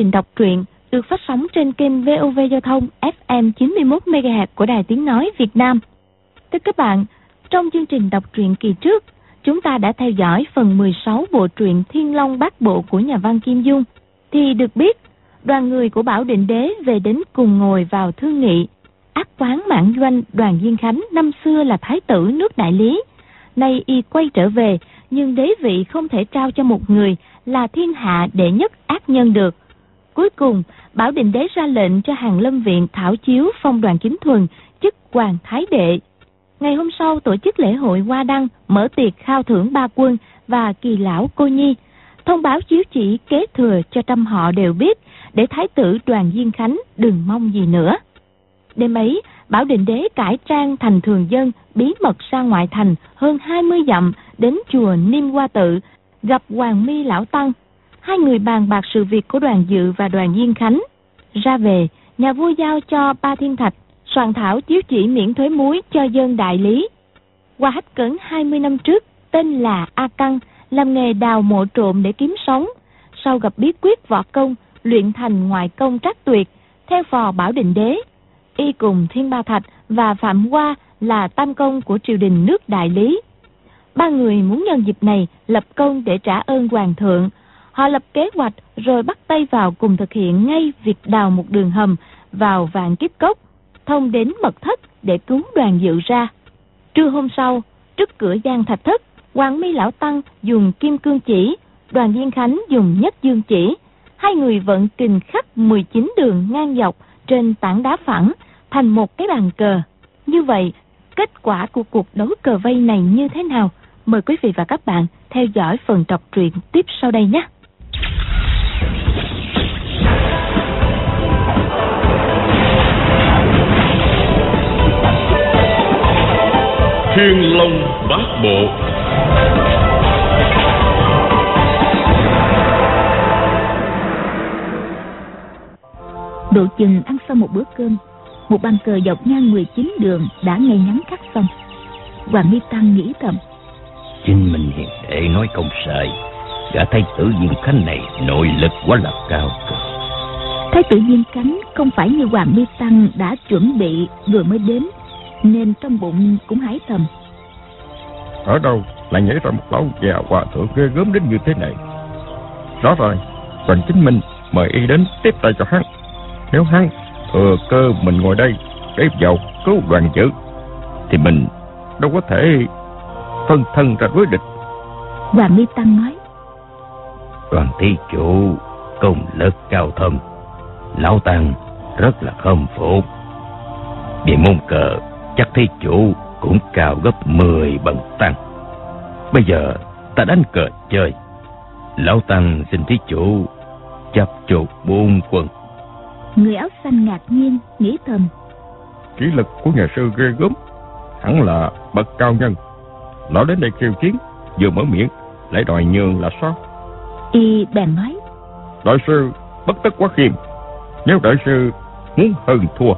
trình đọc truyện được phát sóng trên kênh VOV Giao thông FM 91 MHz của Đài Tiếng nói Việt Nam. Thưa các bạn, trong chương trình đọc truyện kỳ trước, chúng ta đã theo dõi phần 16 bộ truyện Thiên Long Bát Bộ của nhà văn Kim Dung thì được biết đoàn người của Bảo Định Đế về đến cùng ngồi vào thương nghị. Ác quán mãn doanh đoàn Diên Khánh năm xưa là thái tử nước Đại Lý. Nay y quay trở về, nhưng đế vị không thể trao cho một người là thiên hạ đệ nhất ác nhân được. Cuối cùng, Bảo Định Đế ra lệnh cho hàng lâm viện thảo chiếu phong đoàn chính thuần, chức hoàng thái đệ. Ngày hôm sau tổ chức lễ hội Hoa Đăng, mở tiệc khao thưởng ba quân và kỳ lão cô nhi. Thông báo chiếu chỉ kế thừa cho trăm họ đều biết, để thái tử đoàn Diên Khánh đừng mong gì nữa. Đêm ấy, Bảo Định Đế cải trang thành thường dân, bí mật ra ngoại thành hơn 20 dặm đến chùa Niêm Hoa Tự, gặp Hoàng Mi Lão Tăng. Hai người bàn bạc sự việc của đoàn dự và đoàn Diên Khánh. Ra về, nhà vua giao cho ba thiên thạch, soạn thảo chiếu chỉ miễn thuế muối cho dân đại lý. Qua hách cấn 20 năm trước, tên là A Căng, làm nghề đào mộ trộm để kiếm sống. Sau gặp bí quyết võ công, luyện thành ngoại công trắc tuyệt, theo phò Bảo Định Đế. Y cùng Thiên Ba Thạch và Phạm Hoa là tam công của triều đình nước Đại Lý. Ba người muốn nhân dịp này lập công để trả ơn hoàng thượng. Họ lập kế hoạch rồi bắt tay vào cùng thực hiện ngay việc đào một đường hầm vào vạn kiếp cốc, thông đến mật thất để cứu đoàn dự ra. Trưa hôm sau, trước cửa gian thạch thất, Hoàng Mi Lão Tăng dùng kim cương chỉ, đoàn Viên Khánh dùng nhất dương chỉ. Hai người vận kình khắp 19 đường ngang dọc trên tảng đá phẳng thành một cái bàn cờ. Như vậy, kết quả của cuộc đấu cờ vây này như thế nào? Mời quý vị và các bạn theo dõi phần đọc truyện tiếp sau đây nhé. Thiên Long Bát Bộ. Độ chừng ăn xong một bữa cơm Một bàn cờ dọc ngang 19 đường đã ngay ngắn cắt xong. Hoàng Mi Tăng nghĩ thầm Chính mình hiền đệ nói không sai Gã thái tử Diên Khánh này nội lực quá là cao Thái tử Diên Khánh không phải như Hoàng Mi Tăng đã chuẩn bị vừa mới đến Nên trong bụng cũng hái thầm. Ở đâu lại nhảy ra một lão già hòa thượng ghê gớm đến như thế này? Rõ rồi Còn chính mình mời y đến tiếp tay cho hắn. Nếu hắn thừa cơ mình ngồi đây Để vào cứu đoàn dự Thì mình đâu có thể phân thân ra đối địch. Hoàng Mi Tăng nói Đoàn thí chủ công lực cao thâm. Lão Tăng rất là khâm phục. Vì môn cờ chắc thí chủ cũng cao gấp 10 bậc tăng. Bây giờ ta đánh cờ chơi. Lão Tăng xin thí chủ chấp chuột buôn quân Người áo xanh ngạc nhiên nghĩ thầm. Kỹ lực của nhà sư ghê gớm. Hẳn là bậc cao nhân. Nó đến đây kêu chiến Vừa mở miệng lại đòi nhường là sao? Y bèn nói. Đại sư bất tất quá khiêm. Nếu đại sư muốn hơn thua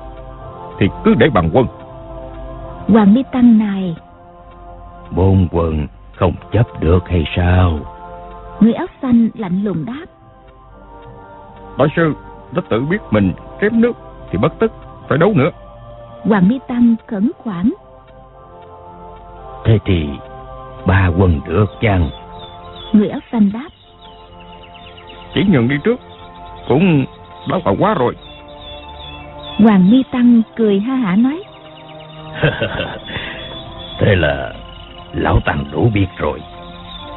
Thì cứ để bằng quân Hoàng Mi Tăng này. Bôn quân không chấp được hay sao? Người áo xanh lạnh lùng đáp. Đại sư đã tự biết mình kém nước Thì bất tất phải đấu nữa. Hoàng Mi Tăng khẩn khoản. Thế thì ba quân được chăng? Người áo xanh đáp. Chỉ nhường đi trước Cũng đã là quá rồi. Hoàng Mi Tăng cười ha hả nói Thế là Lão Tăng đủ biết rồi.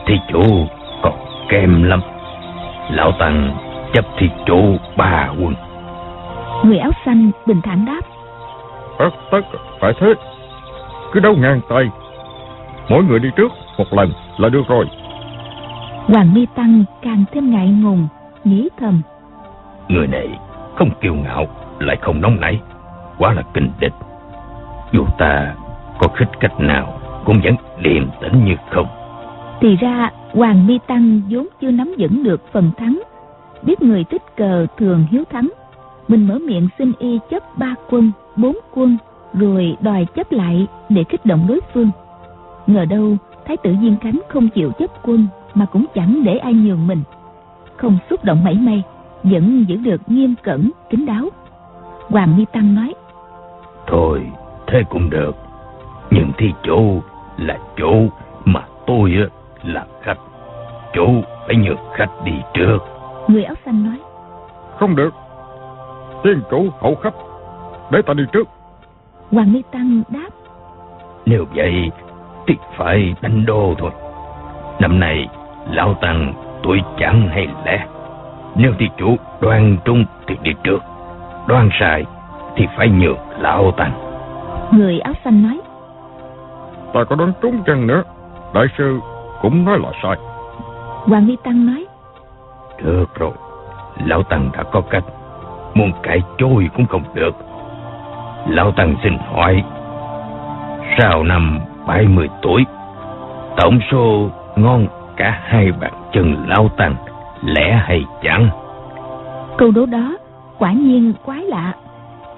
Thì chủ còn kém lắm. Lão Tăng chấp thì chủ ba quân. Người áo xanh bình thản đáp. Tất tất phải thế. Cứ đấu ngang tay. Mỗi người đi trước một lần là được rồi. Hoàng Mi Tăng càng thêm ngại ngùng Nghĩ thầm. Người này không kiêu ngạo Lại không nóng nảy Quá là kinh địch Dù ta có khích cách nào Cũng vẫn điềm tĩnh như không. Thì ra Hoàng Mi Tăng vốn chưa nắm vững được phần thắng. Biết người tích cờ thường hiếu thắng. Mình mở miệng xin y chấp ba quân, bốn quân Rồi đòi chấp lại để kích động đối phương. Ngờ đâu Thái tử Diên Khánh không chịu chấp quân Mà cũng chẳng để ai nhường mình. Không xúc động mảy may vẫn giữ được nghiêm cẩn kín đáo. Hoàng mi tăng nói thôi thế cũng được. Nhưng thi chủ là chủ mà tôi là khách. Chủ phải nhường khách đi trước. Người áo xanh nói. Không được. Tiên chủ hậu khách. Để ta đi trước. Hoàng mi tăng đáp. Nếu vậy thì phải đánh đô thôi. Năm nay lão tăng tuổi chẳng hay lẽ. Nếu thi chủ đoan trung thì đi trước. Đoan sai thì phải nhường lão tăng người áo xanh nói ta có đoán trúng chăng nữa? Đại sư cũng nói là sai. Hoàng mi tăng nói được rồi lão tăng đã có cách. Muốn cãi chối cũng không được. Lão tăng xin hỏi sau năm bảy mươi tuổi tổng số ngon cả hai bàn chân lão tăng lẽ hay chẳng? Câu đố đó quả nhiên quái lạ.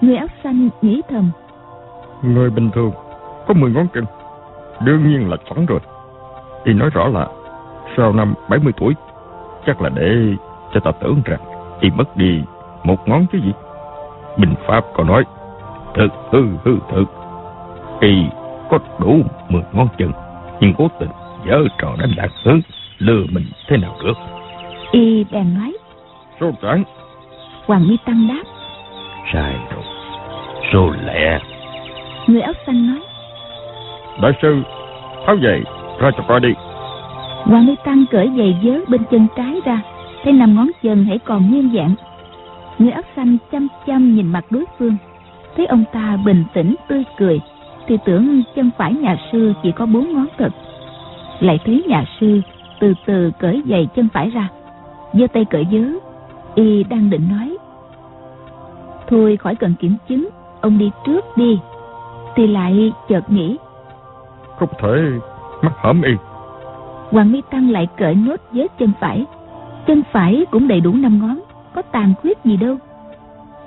Người áo xanh nghĩ thầm người bình thường có mười ngón chân. Đương nhiên là chuẩn rồi. Y nói rõ là sau năm bảy mươi tuổi chắc là để cho ta tưởng rằng y mất đi một ngón chứ gì. Bình pháp còn nói thực hư hư thực. Y có đủ mười ngón chân nhưng cố tình dở trò đánh lạc hướng lừa mình thế nào được? Y bèn nói số trắng hoàng mi tăng đáp sai rồi. Số lẻ người áo xanh nói đại sư tháo giày ra cho coi đi. Hoàng mi tăng cởi giày vớ bên chân trái ra thấy năm ngón chân hãy còn nguyên dạng. Người áo xanh chăm chăm nhìn mặt đối phương thấy ông ta bình tĩnh tươi cười thì tưởng chân phải nhà sư chỉ có bốn ngón thật. Lại thấy nhà sư từ từ cởi giày chân phải ra giơ tay cởi vớ y đang định nói thôi khỏi cần kiểm chứng ông đi trước đi thì lại chợt nghĩ. Không thể mắc hởm y. Hoàng mi tăng lại cởi nốt vết chân phải. Chân phải cũng đầy đủ năm ngón có tàn khuyết gì đâu.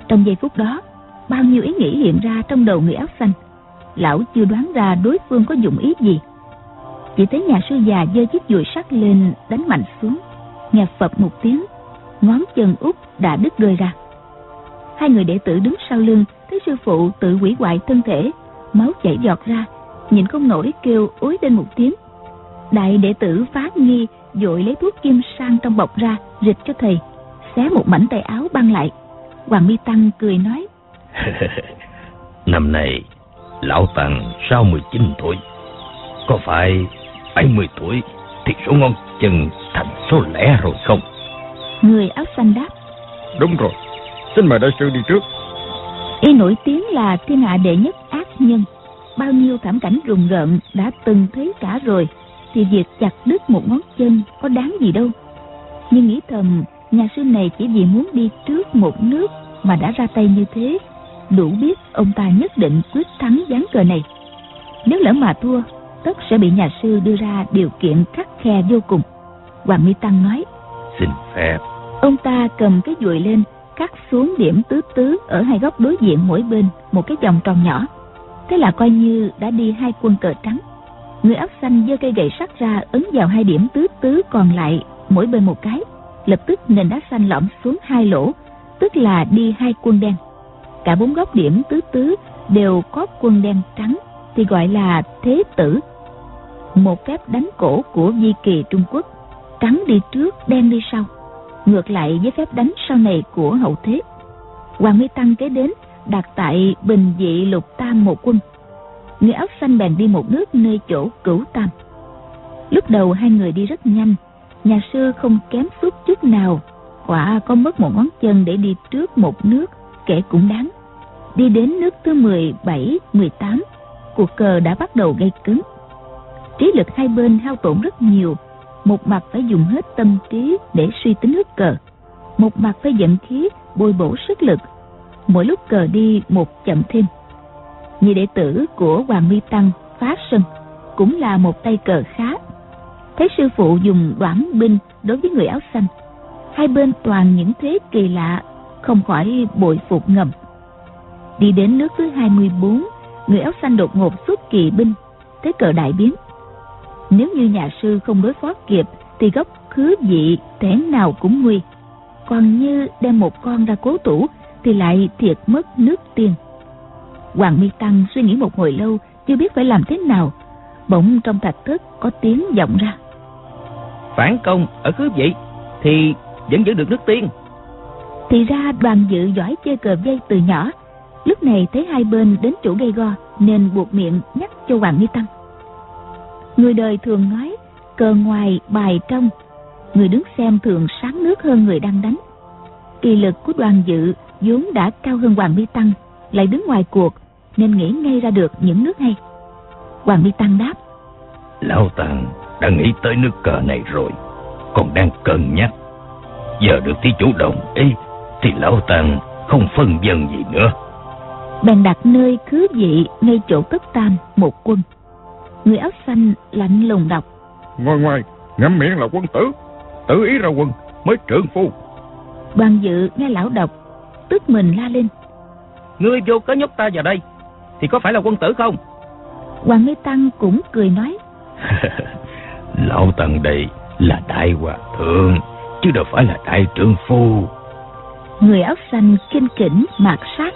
Trong giây phút đó bao nhiêu ý nghĩ hiện ra trong đầu người áo xanh. Lão chưa đoán ra đối phương có dụng ý gì. Chỉ thấy nhà sư già giơ chiếc dùi sắt lên đánh mạnh xuống. Nghe phập một tiếng ngón chân út đã đứt rơi ra. Hai người đệ tử đứng sau lưng thấy sư phụ tự hủy hoại thân thể máu chảy giọt ra nhìn không nổi kêu ối lên một tiếng. Đại đệ tử phá nghi dội lấy thuốc kim sang trong bọc ra rịch cho thầy xé một mảnh tay áo băng lại. Hoàng mi tăng cười nói năm nay lão tăng sau 19 tuổi có phải 70 tuổi thì số ngón chân thành số lẻ rồi không? Người áo xanh đáp đúng rồi xin mời đại sư đi trước y nổi tiếng là thiên hạ đệ nhất ác nhân. Bao nhiêu thảm cảnh rùng rợn đã từng thấy cả rồi thì việc chặt đứt một ngón chân có đáng gì đâu. Nhưng nghĩ thầm nhà sư này chỉ vì muốn đi trước một nước mà đã ra tay như thế đủ biết ông ta nhất định quyết thắng ván cờ này. Nếu lỡ mà thua tất sẽ bị nhà sư đưa ra điều kiện khắc khe vô cùng. Hoàng mi tăng nói xin phép. Ông ta cầm cái dùi lên cắt xuống điểm tứ tứ ở hai góc đối diện mỗi bên một cái vòng tròn nhỏ. Thế là coi như đã đi hai quân cờ trắng. Người áo xanh giơ cây gậy sắt ra ấn vào hai điểm tứ tứ còn lại mỗi bên một cái, lập tức nền đá xanh lõm xuống hai lỗ, tức là đi hai quân đen. Cả bốn góc điểm tứ tứ đều có quân đen trắng, thì gọi là thế tử. Một phép đánh cổ của di kỳ trung quốc, trắng đi trước, đen đi sau ngược lại với phép đánh sau này của hậu thế. Hoàng mi tăng kế đến đặt tại bình dị lục tam một quân. Người áo xanh bèn đi một nước nơi chỗ cửu tam. Lúc đầu hai người đi rất nhanh nhà sư không kém suốt chút nào. Quả có mất một ngón chân để đi trước một nước kể cũng đáng. Đi đến nước thứ 17, 18 cuộc cờ đã bắt đầu gây cứng trí lực hai bên hao tổn rất nhiều một mặt phải dùng hết tâm trí để suy tính nước cờ. Một mặt phải dẫn khí, bồi bổ sức lực. Mỗi lúc cờ đi một chậm thêm. Nhị đệ tử của hoàng mi tăng phá sân cũng là một tay cờ khá. Thấy sư phụ dùng đoản binh đối với người áo xanh, hai bên toàn những thế kỳ lạ, không khỏi bội phục ngầm. Đi đến nước thứ 24 người áo xanh đột ngột xuất kỳ binh thế cờ đại biến nếu như nhà sư không đối phó kịp thì gốc khứ vị thế nào cũng nguy. Còn như đem một con ra cố tủ thì lại thiệt mất nước tiên hoàng mi tăng suy nghĩ một hồi lâu chưa biết phải làm thế nào. Bỗng trong thạch thất có tiếng vọng ra. Phản công ở khứ vị thì vẫn giữ được nước tiên. Thì ra đoàn dự giỏi chơi cờ dây từ nhỏ. Lúc này thấy hai bên đến chủ gây go nên buộc miệng nhắc cho hoàng mi tăng người đời thường nói cờ ngoài bài trong. Người đứng xem thường sáng nước hơn người đang đánh. Kỳ lực của đoàn dự vốn đã cao hơn hoàng mi tăng lại đứng ngoài cuộc nên nghĩ ngay ra được những nước hay. Hoàng mi tăng đáp lão tàng đã nghĩ tới nước cờ này rồi còn đang cân nhắc. Giờ được thí chủ đồng ý thì lão tàng không phân dân gì nữa. Bèn đặt nơi khứ vị ngay chỗ tất tam một quân người áo xanh lạnh lùng đọc. Ngoài ngoài ngậm miệng là quân tử. Tự ý ra quân mới trượng phu. Đoàn dự nghe lão đọc tức mình la lên. Ngươi vô có nhốt ta vào đây thì có phải là quân tử không? Hoàng mê tăng cũng cười nói. Lão tần đây là đại hòa thượng chứ đâu phải là đại trượng phu. Người áo xanh kinh kỉnh mạt sát.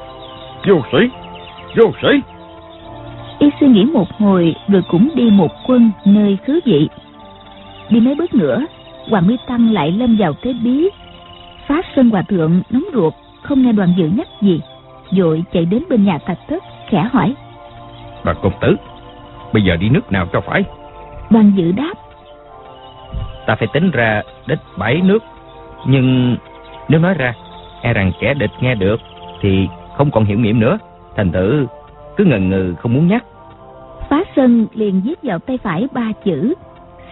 Vô sĩ vô sĩ y suy nghĩ một hồi rồi cũng đi một quân nơi khứ vị. Đi mấy bước nữa hoàng mi tăng lại lâm vào thế bí. Phá sơn hòa thượng nóng ruột không nghe đoàn dự nhắc gì vội chạy đến bên nhà thạch thất khẽ hỏi. Đoàn công tử bây giờ đi nước nào cho phải? Đoàn dự đáp. Ta phải tính ra đích bảy nước nhưng nếu nói ra e rằng kẻ địch nghe được thì không còn hiểu nghiệm nữa. Thành thử cứ ngần ngừ không muốn nhắc. Phá sơn liền viết vào tay phải ba chữ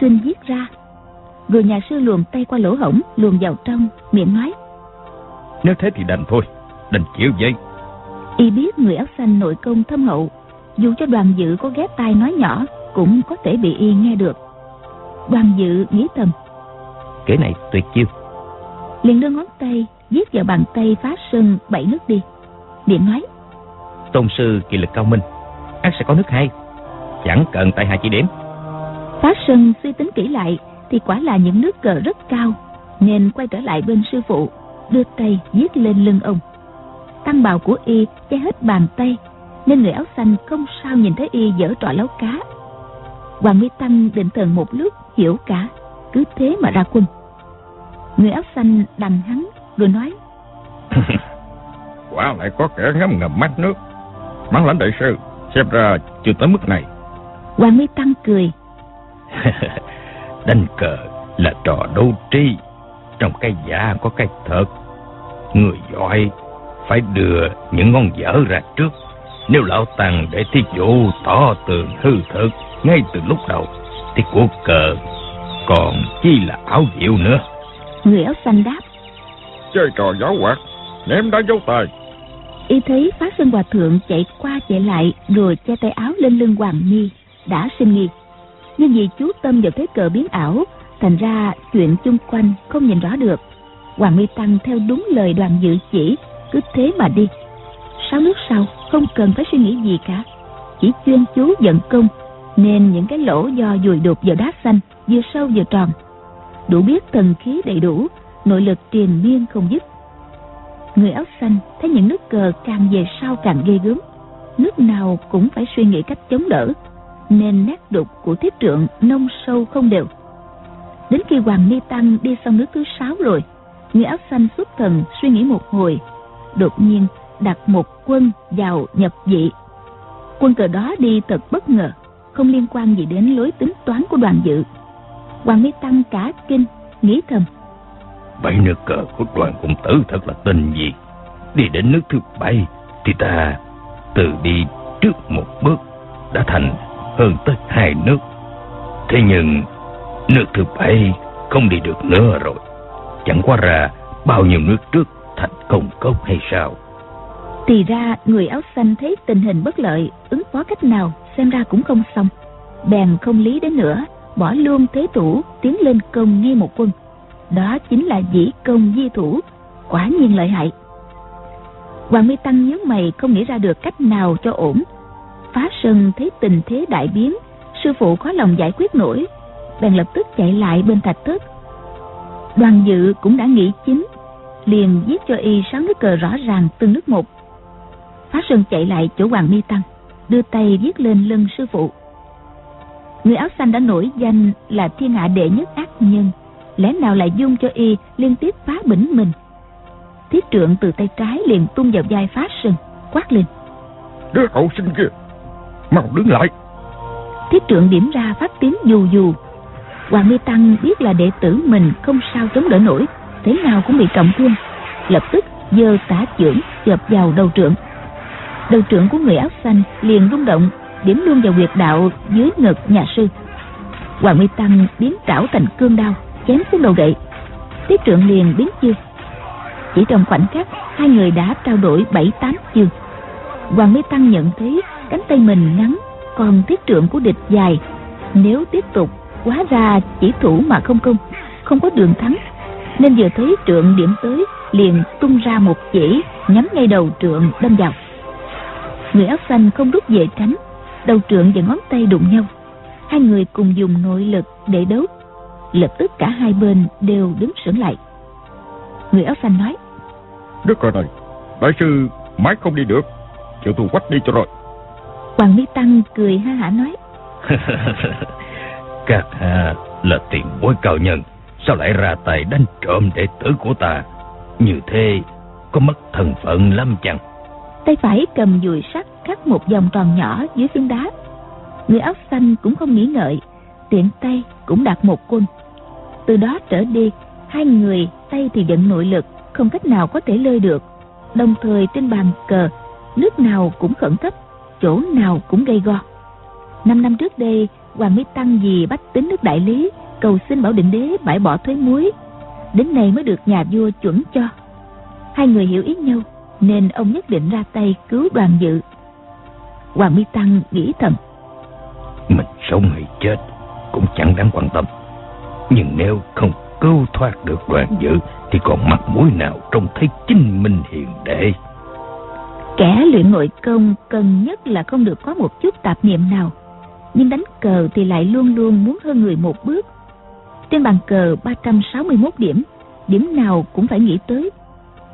xin viết ra. Rồi nhà sư luồn tay qua lỗ hổng luồn vào trong miệng nói nếu thế thì đành thôi đành chịu vậy. Y biết người áo xanh nội công thâm hậu dù cho đoàn dự có ghé tai nói nhỏ cũng có thể bị y nghe được. Đoàn dự nghĩ thầm kế này tuyệt chiêu. liền đưa ngón tay viết vào bàn tay phá sơn bảy nước đi. Miệng nói tôn sư kỳ lực cao minh. Ắt sẽ có nước hay chẳng cần tại hạ chỉ điểm. Phá sơn suy tính kỹ lại thì quả là những nước cờ rất cao nên quay trở lại bên sư phụ đưa tay viết lên lưng ông. Tăng bào của y che hết bàn tay nên người áo xanh không sao nhìn thấy y dở trò lấu cá. Hoàng mỹ tăng định thần một lúc hiểu cả cứ thế mà ra quân. Người áo xanh đằng hắn rồi nói quả lại có kẻ ngấm ngầm mắt nước bản lãnh đại sư xem ra chưa tới mức này. Hoàng mỹ tăng cười. Đánh cờ là trò đấu trí. Trong cái giả có cái thật. Người giỏi phải đưa những ngón dở ra trước. Nếu lão tăng để thí chủ tỏ tường hư thực ngay từ lúc đầu thì cuộc cờ còn chi là ảo diệu nữa. Người áo xanh đáp. Chơi trò giáo hoạt ném đá dấu tài y thấy phá sơn hòa thượng chạy qua chạy lại, rồi che tay áo lên lưng hoàng mi, đã sinh nghi. Nhưng vì chú tâm vào thế cờ biến ảo, thành ra chuyện chung quanh không nhìn rõ được. Hoàng mi tăng theo đúng lời đoàn dự chỉ, cứ thế mà đi. Sáu nước sau, không cần phải suy nghĩ gì cả. Chỉ chuyên chú vận công, nên những cái lỗ do dùi đục vào đá xanh, vừa sâu vừa tròn. Đủ biết thần khí đầy đủ, nội lực triền miên không dứt người áo xanh thấy những nước cờ càng về sau càng ghê gớm. Nước nào cũng phải suy nghĩ cách chống đỡ, nên nét đục của thiết trượng nông sâu không đều. Đến khi hoàng ni tăng đi xong nước thứ sáu rồi, người áo xanh xuất thần suy nghĩ một hồi, đột nhiên đặt một quân vào nhập dị. Quân cờ đó đi thật bất ngờ, không liên quan gì đến lối tính toán của đoàn dự. Hoàng ni tăng cả kinh, nghĩ thầm bảy nước cờ của đoàn công tử thật là tinh diệt đi đến nước thứ bảy thì ta từ đi trước một bước đã thành hơn tới hai nước. Thế nhưng nước thứ bảy không đi được nữa rồi. Chẳng qua ra bao nhiêu nước trước thành công cốc hay sao? Thì ra người áo xanh thấy tình hình bất lợi, ứng phó cách nào xem ra cũng không xong. Bèn không lý đến nữa, bỏ luôn thế tủ tiến lên công ngay một quân đó chính là dĩ công di thủ. Quả nhiên lợi hại. Hoàng mi tăng nhớ mày không nghĩ ra được cách nào cho ổn. Phá sơn thấy tình thế đại biến sư phụ khó lòng giải quyết nổi. Bèn lập tức chạy lại bên thạch thất. Đoàn dự cũng đã nghĩ chính, liền viết cho y sáu nước cờ rõ ràng từng nước một. Phá Sơn chạy lại chỗ Hoàng Mi Tăng, đưa tay viết lên lưng sư phụ. Người áo xanh đã nổi danh là thiên hạ đệ nhất ác nhân, lẽ nào lại dung cho y liên tiếp phá bỉnh mình. Thiết trượng từ tay trái liền tung vào vai Phá Sơn, quát lên. Đứa hậu sinh kia, mau đứng lại. Thiết trượng điểm ra phát tiếng dù dù. Hoàng Mi Tăng biết là đệ tử mình không sao chống đỡ nổi, thế nào cũng bị trọng thương. Lập tức giơ tả chưởng chộp vào đầu trượng. Đầu trượng của người áo xanh liền rung động, điểm luôn vào huyệt đạo dưới ngực nhà sư. Hoàng Mi Tăng biến trảo thành cương đao, chém xuống đầu đệ. tiết trượng liền biến chiêu. Chỉ trong khoảnh khắc, hai người đã trao đổi bảy tám chiêu. Hoàng Mi Tăng nhận thấy cánh tay mình ngắn còn tiết trượng của địch dài nếu tiếp tục quá ra chỉ thủ mà không công không có đường thắng nên vừa thấy trượng điểm tới liền tung ra một chỉ nhắm ngay đầu trượng đâm vào người áo xanh không rút về tránh đầu trượng và ngón tay đụng nhau hai người cùng dùng nội lực để đấu lập tức cả hai bên đều đứng sững lại. Người áo xanh nói Đức cờ này, đại sư mãi không đi được, chịu thù quách đi cho rồi. Hoàng Mi Tăng cười ha hả nói Các hạ là tiền bối cao nhân Sao lại ra tay đánh trộm đệ tử của ta? Như thế có mất thân phận lắm chăng? Tay phải cầm dùi sắt cắt một vòng tròn nhỏ dưới phiến đá. Người áo xanh cũng không nghĩ ngợi Tiện tay cũng đặt một quân từ đó trở đi, Hai người tay thì dẫn nội lực, Không cách nào có thể lơi được. Đồng thời trên bàn cờ, Nước nào cũng khẩn cấp, chỗ nào cũng gây go. Năm năm trước đây, hoàng mỹ tăng vì bách tính nước đại lý, cầu xin bảo định đế bãi bỏ thuế muối. Đến nay mới được nhà vua chuẩn cho. Hai người hiểu ý nhau, nên ông nhất định ra tay cứu đoàn dự. Hoàng mỹ tăng nghĩ thầm. Mình sống hay chết, cũng chẳng đáng quan tâm nhưng nếu không cứu thoát được đoàn dự thì còn mặt mũi nào trông thấy chính mình hiền đệ? Kẻ luyện nội công cần nhất là không được có một chút tạp niệm nào. Nhưng đánh cờ thì lại luôn luôn muốn hơn người một bước. Trên bàn cờ 361 điểm Điểm nào cũng phải nghĩ tới.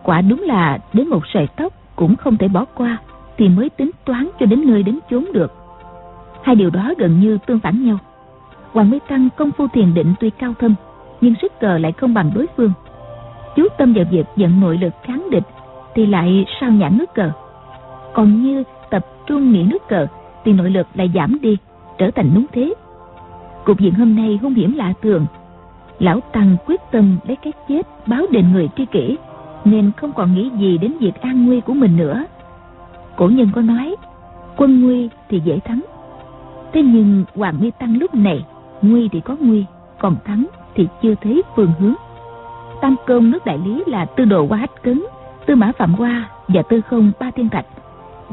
Quả đúng là đến một sợi tóc cũng không thể bỏ qua, Thì mới tính toán cho đến nơi đến chốn được. Hai điều đó gần như tương phản nhau. Hoàng Mỹ Tăng công phu thiền định tuy cao thâm, Nhưng sức cờ lại không bằng đối phương. Chú tâm vào việc dẫn nội lực kháng địch Thì lại sao nhãn nước cờ. Còn như tập trung nghĩ nước cờ thì nội lực lại giảm đi, trở thành núng thế. Cục diện hôm nay hung hiểm lạ thường. Lão tăng quyết tâm lấy cái chết báo đền người tri kỷ, nên không còn nghĩ gì đến việc an nguy của mình nữa. Cổ nhân có nói, quân nguy thì dễ thắng. Thế nhưng hoàng Mỹ tăng lúc này nguy thì có nguy, còn thắng thì chưa thấy phương hướng. Tam công nước đại lý là tư đồ qua hách cứng tư mã phạm hoa và tư không ba thiên thạch.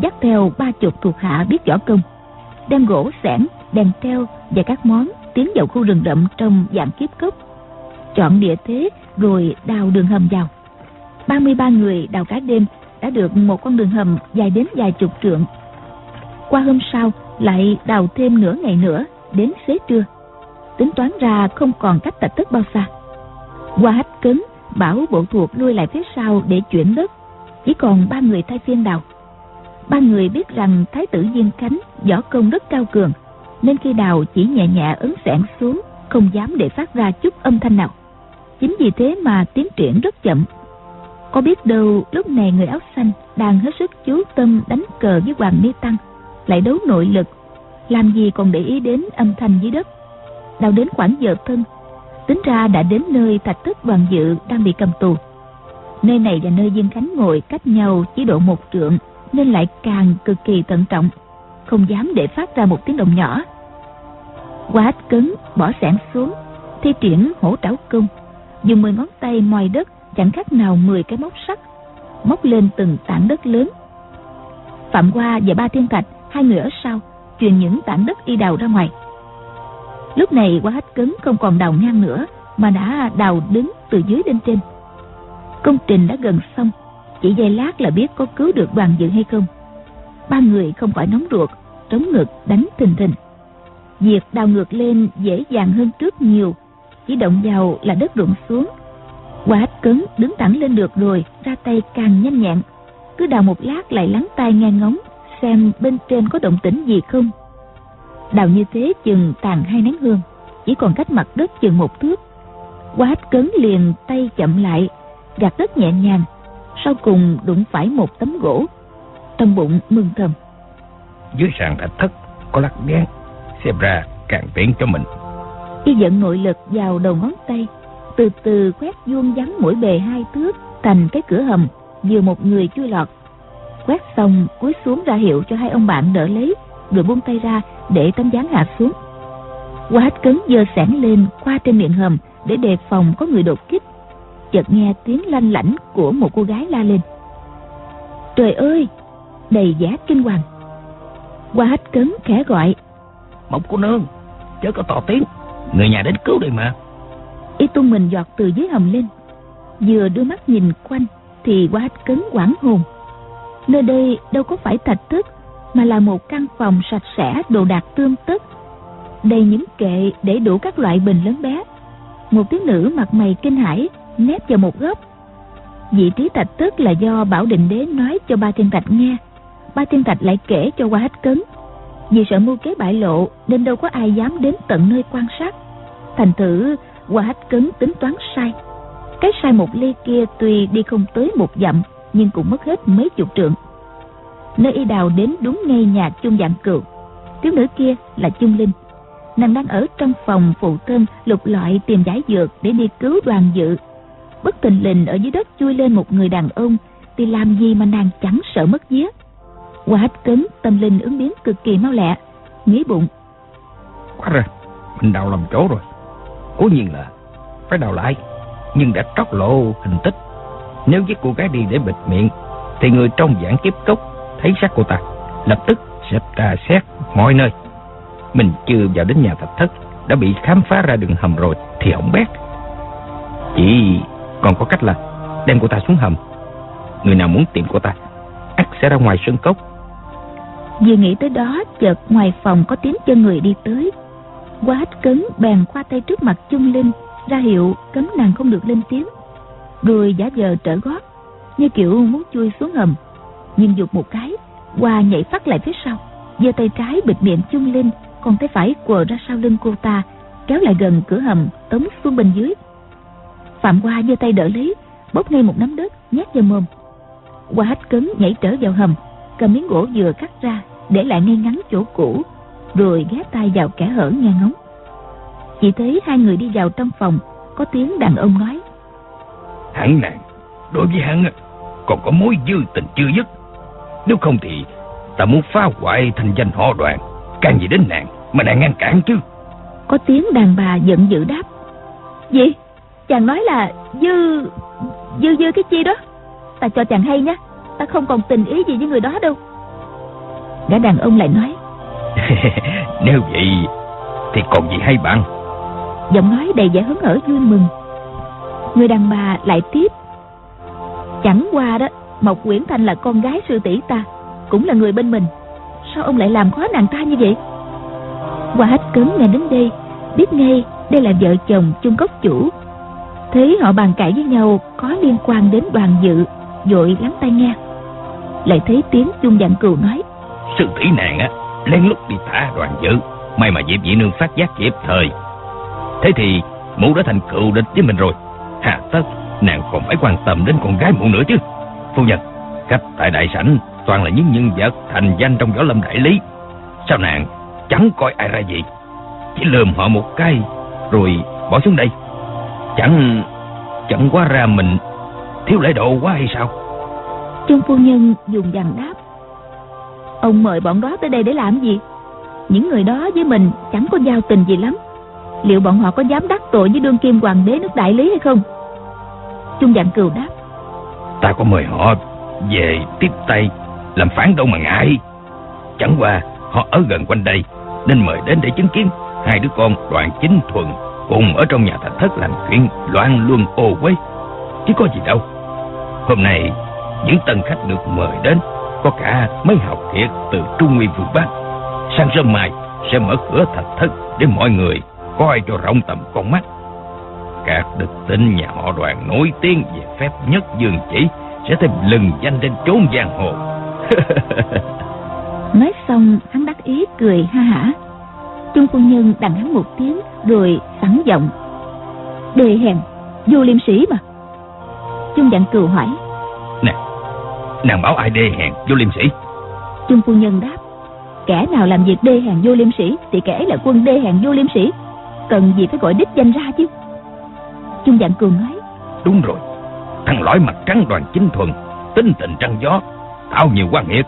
Dắt theo ba chục thuộc hạ biết võ công, đem gỗ xẻng đèn treo và các món tiến vào khu rừng rậm trong dạng kiếp cốc. Chọn địa thế rồi đào đường hầm vào. 33 người đào cả đêm đã được một con đường hầm dài đến vài chục trượng. Qua hôm sau lại đào thêm nửa ngày nữa đến xế trưa tính toán ra không còn cách tạch tức bao xa. Qua hách cấn bảo bộ thuộc lui lại phía sau để chuyển đất. Chỉ còn ba người thay phiên đào. Ba người biết rằng thái tử diên khánh võ công rất cao cường, nên khi đào chỉ nhẹ nhẹ ấn xẻng xuống, không dám để phát ra chút âm thanh nào. Chính vì thế mà tiến triển rất chậm. Có biết đâu lúc này người áo xanh đang hết sức chú tâm đánh cờ với hoàng ni tăng, lại đấu nội lực, làm gì còn để ý đến âm thanh dưới đất đào đến khoảng giờ thân. Tính ra đã đến nơi thạch thất đoàn dự đang bị cầm tù. Nơi này và nơi dương khánh ngồi cách nhau chỉ độ một trượng, nên lại càng cực kỳ thận trọng, không dám để phát ra một tiếng động nhỏ. Quá cứng bỏ sẻn xuống, thi triển hổ trảo công, dùng mười ngón tay moi đất, chẳng khác nào mười cái móc sắt, móc lên từng tảng đất lớn. Phạm hoa và ba thiên thạch, hai người ở sau, truyền những tảng đất y đào ra ngoài lúc này quá hách cấn không còn đào ngang nữa mà đã đào đứng từ dưới lên trên công trình đã gần xong chỉ giây lát là biết có cứu được đoàn dự hay không ba người không khỏi nóng ruột trống ngực đánh thình thình việc đào ngược lên dễ dàng hơn trước nhiều chỉ động vào là đất rụng xuống cấn đứng thẳng lên được rồi, ra tay càng nhanh nhẹn. Cứ đào một lát lại lắng tai nghe ngóng, xem bên trên có động tĩnh gì không. Đào như thế chừng tàn hai nén hương, chỉ còn cách mặt đất chừng một thước. Quá cấn liền tay chậm lại, gạt đất nhẹ nhàng, sau cùng đụng phải một tấm gỗ. Trong bụng mừng thầm. Dưới sàn thạch thất có lắc đen, xem ra càng tiện cho mình. Y dẫn nội lực vào đầu ngón tay, từ từ quét vuông vắn mỗi bề hai thước thành cái cửa hầm vừa một người chui lọt quét xong cúi xuống ra hiệu cho hai ông bạn đỡ lấy rồi buông tay ra để tấm dáng hạ xuống. Qua hết cứng giơ sẻn lên qua trên miệng hầm để đề phòng có người đột kích. Chợt nghe tiếng lanh lảnh của một cô gái la lên. Trời ơi đầy giá kinh hoàng. Qua hết cấn khẽ gọi. Mộc cô nương chớ có to tiếng. Người nhà đến cứu đây mà. Y tung mình giọt từ dưới hầm lên. Vừa đưa mắt nhìn quanh thì quá cấn quảng hồn. Nơi đây đâu có phải thạch thất mà là một căn phòng sạch sẽ, đồ đạc tươm tất. Đầy những kệ để đủ các loại bình lớn bé. Một thiếu nữ mặt mày kinh hãi, nép vào một góc. Vị trí thạch tức là do bảo định đế nói cho ba thiên thạch nghe. Ba thiên thạch lại kể cho qua hết cấn. Vì sợ mưu kế bại lộ, nên đâu có ai dám đến tận nơi quan sát. Thành thử, qua hết cấn tính toán sai. Cái sai một ly kia tuy đi không tới một dặm, nhưng cũng mất hết mấy chục trượng nơi y đào đến đúng ngay nhà chung dạng cựu, thiếu nữ kia là chung linh. Nàng đang ở trong phòng phụ thân lục lọi tìm giải dược để đi cứu đoàn dự. Bất tình lình ở dưới đất chui lên một người đàn ông thì làm gì mà nàng chẳng sợ mất vía. Qua hách cấn tâm linh ứng biến cực kỳ mau lẹ nghĩ bụng. Quá ra mình đào lầm chỗ rồi. Cố nhiên là phải đào lại nhưng đã tróc lộ hình tích. Nếu giết cô gái đi để bịt miệng thì người trong giảng kiếp cốc thấy xác cô ta, lập tức sẽ tra xét mọi nơi. Mình chưa vào đến nhà thạch thất, đã bị khám phá ra đường hầm rồi thì hỏng bét. Chỉ còn có cách là đem cô ta xuống hầm. Người nào muốn tìm cô ta, ắt sẽ ra ngoài sân cốc. Vừa nghĩ tới đó, chợt ngoài phòng có tiếng chân người đi tới. Quá cấn, bèn qua tay trước mặt chung linh, ra hiệu cấm nàng không được lên tiếng. Rồi giả vờ trở gót, như kiểu muốn chui xuống hầm nhìn dục một cái qua nhảy phát lại phía sau, giơ tay trái bịt miệng chung linh còn tay phải quờ ra sau lưng cô ta, kéo lại gần cửa hầm, tống xuống bên dưới. Phạm hoa giơ tay đỡ lấy, bóp ngay một nắm đất, nhét vào mồm. Qua hách cấn nhảy trở vào hầm, cầm miếng gỗ vừa cắt ra, để lại ngay ngắn chỗ cũ, rồi ghé tay vào kẻ hở nghe ngóng. Chỉ thấy hai người đi vào trong phòng, có tiếng đàn ông nói. Hắn nàng đối với hắn còn có mối dư tình chưa dứt nếu không thì ta muốn phá hoại thành danh họ đoàn. Càng gì đến nàng mà nàng ngăn cản chứ? Có tiếng đàn bà giận dữ đáp. Gì? Chàng nói là dư dư dư cái chi đó? Ta cho chàng hay nhé ta không còn tình ý gì với người đó đâu. Gã đàn ông lại nói. Nếu vậy thì còn gì hay bạn giọng nói đầy vẻ hứng hở vui mừng. Người đàn bà lại tiếp. Chẳng qua đó mộc quyển thanh là con gái sư tỷ ta, cũng là người bên mình. Sao ông lại làm khó nàng ta như vậy? Qua hết cấn nghe đến đây, biết ngay đây là vợ chồng chung gốc chủ. Thấy họ bàn cãi với nhau có liên quan đến đoàn dự vội lắng tai nghe. Lại thấy tiếng chung dạng cừu nói, sư tỷ nàng á, lén lút đi thả đoàn dự, may mà diệp dị nương phát giác kịp thời. Thế thì mụ đã thành cựu địch với mình rồi. Hà tất, nàng còn phải quan tâm đến con gái mụ nữa chứ phu nhân. Khách tại đại sảnh toàn là những nhân vật thành danh trong võ lâm đại lý. Sao nàng chẳng coi ai ra gì? Chỉ lườm họ một cái, rồi bỏ xuống đây. Chẳng chẳng quá ra mình thiếu lễ độ quá hay sao? Trung phu nhân dùng dằn đáp. Ông mời bọn đó tới đây để làm gì? Những người đó với mình chẳng có giao tình gì lắm. Liệu bọn họ có dám đắc tội với đương kim hoàng đế nước đại lý hay không? Trung dạng cừu đáp ta có mời họ về tiếp tay, làm phản đâu mà ngại. Chẳng qua, họ ở gần quanh đây, nên mời đến để chứng kiến. Hai đứa con đoàn chính thuần, cùng ở trong nhà thạch thất làm chuyện loạn luân ô quế chứ có gì đâu. Hôm nay, những tân khách được mời đến, có cả mấy học thiệt từ trung nguyên phương bắc sang sớm mai, sẽ mở cửa thạch thất để mọi người coi cho rộng tầm con mắt. Cát đức tính nhà họ đoàn nổi tiếng về phép nhất dương chỉ sẽ thêm lừng danh trên chốn giang hồ. Nói xong hắn đắc ý cười ha hả. Trung phu nhân đằng hắn một tiếng Rồi sẵn giọng. Đề hèn vô liêm sĩ mà. Trung dặn cừu hỏi. Nè Nàng bảo ai đê hèn vô liêm sĩ Trung phu nhân đáp. Kẻ nào làm việc đê hèn vô liêm sĩ Thì kẻ ấy là quân đê hèn vô liêm sĩ Cần gì phải gọi đích danh ra chứ Trung dặn cừu nói Đúng rồi. Thằng lõi mặt trắng đoàn chính thuần Tinh tình trăng gió Tạo nhiều quan nghiệt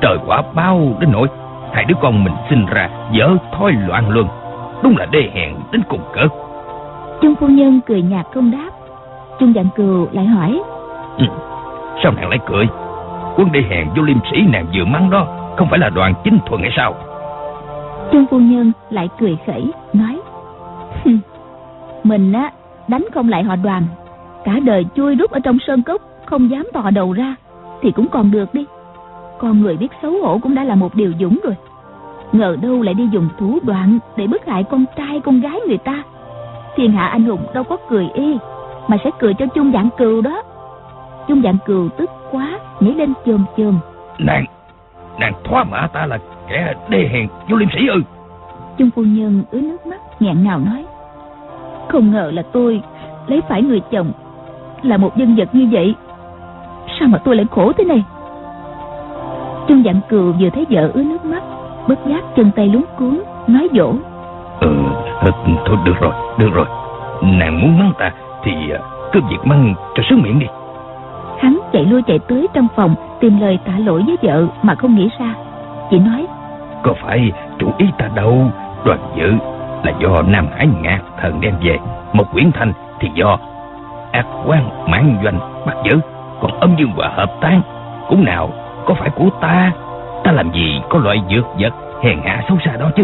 Trời quả bao đến nỗi Hai đứa con mình sinh ra dở thói loạn luân. Đúng là đê hèn đến cùng cực Trung phu nhân cười nhạt không đáp. Trung dặn cừu lại hỏi. Ừ. Sao nàng lại cười? Quân đê hèn vô liêm sĩ nàng vừa mắng đó Không phải là đoàn chính thuần hay sao? Trung phu nhân lại cười khẩy Nói. Mình á đánh không lại họ đoàn. Cả đời chui rút ở trong sơn cốc Không dám tò đầu ra Thì cũng còn được đi. Con người biết xấu hổ cũng đã là một điều dũng rồi. Ngờ đâu lại đi dùng thủ đoạn Để bức hại con trai con gái người ta. Thiên hạ anh hùng đâu có cười y Mà sẽ cười cho chung dạng cừu đó. Chung dạng cừu tức quá Nhảy lên chồm chồm. Nàng Nàng thoá mã ta là kẻ đê hèn vô liêm sĩ ư. Chung phu nhân ứa nước mắt nghẹn ngào nói Không ngờ là tôi Lấy phải người chồng Là một nhân vật như vậy. Sao mà tôi lại khổ thế này? Trung dặn cừu vừa thấy vợ ứa nước mắt Bất giác chân tay lúng cuốn Nói dỗ. Ừ thôi được rồi Được rồi. Nàng muốn mắng ta Thì ờ, cứ việc mắng cho sướng miệng đi. Hắn chạy lui chạy tới trong phòng Tìm lời tạ lỗi với vợ mà không nghĩ ra. Chỉ nói Có phải chủ ý ta đâu Đoàn dự là do Nam Hải Ngạc thần đem về. Một quyển thanh thì do ác quan mãn doanh bắt giữ. Còn âm dương hòa hợp tan Cũng nào có phải của ta? Ta làm gì có loại dược vật hèn hạ xấu xa đó chứ?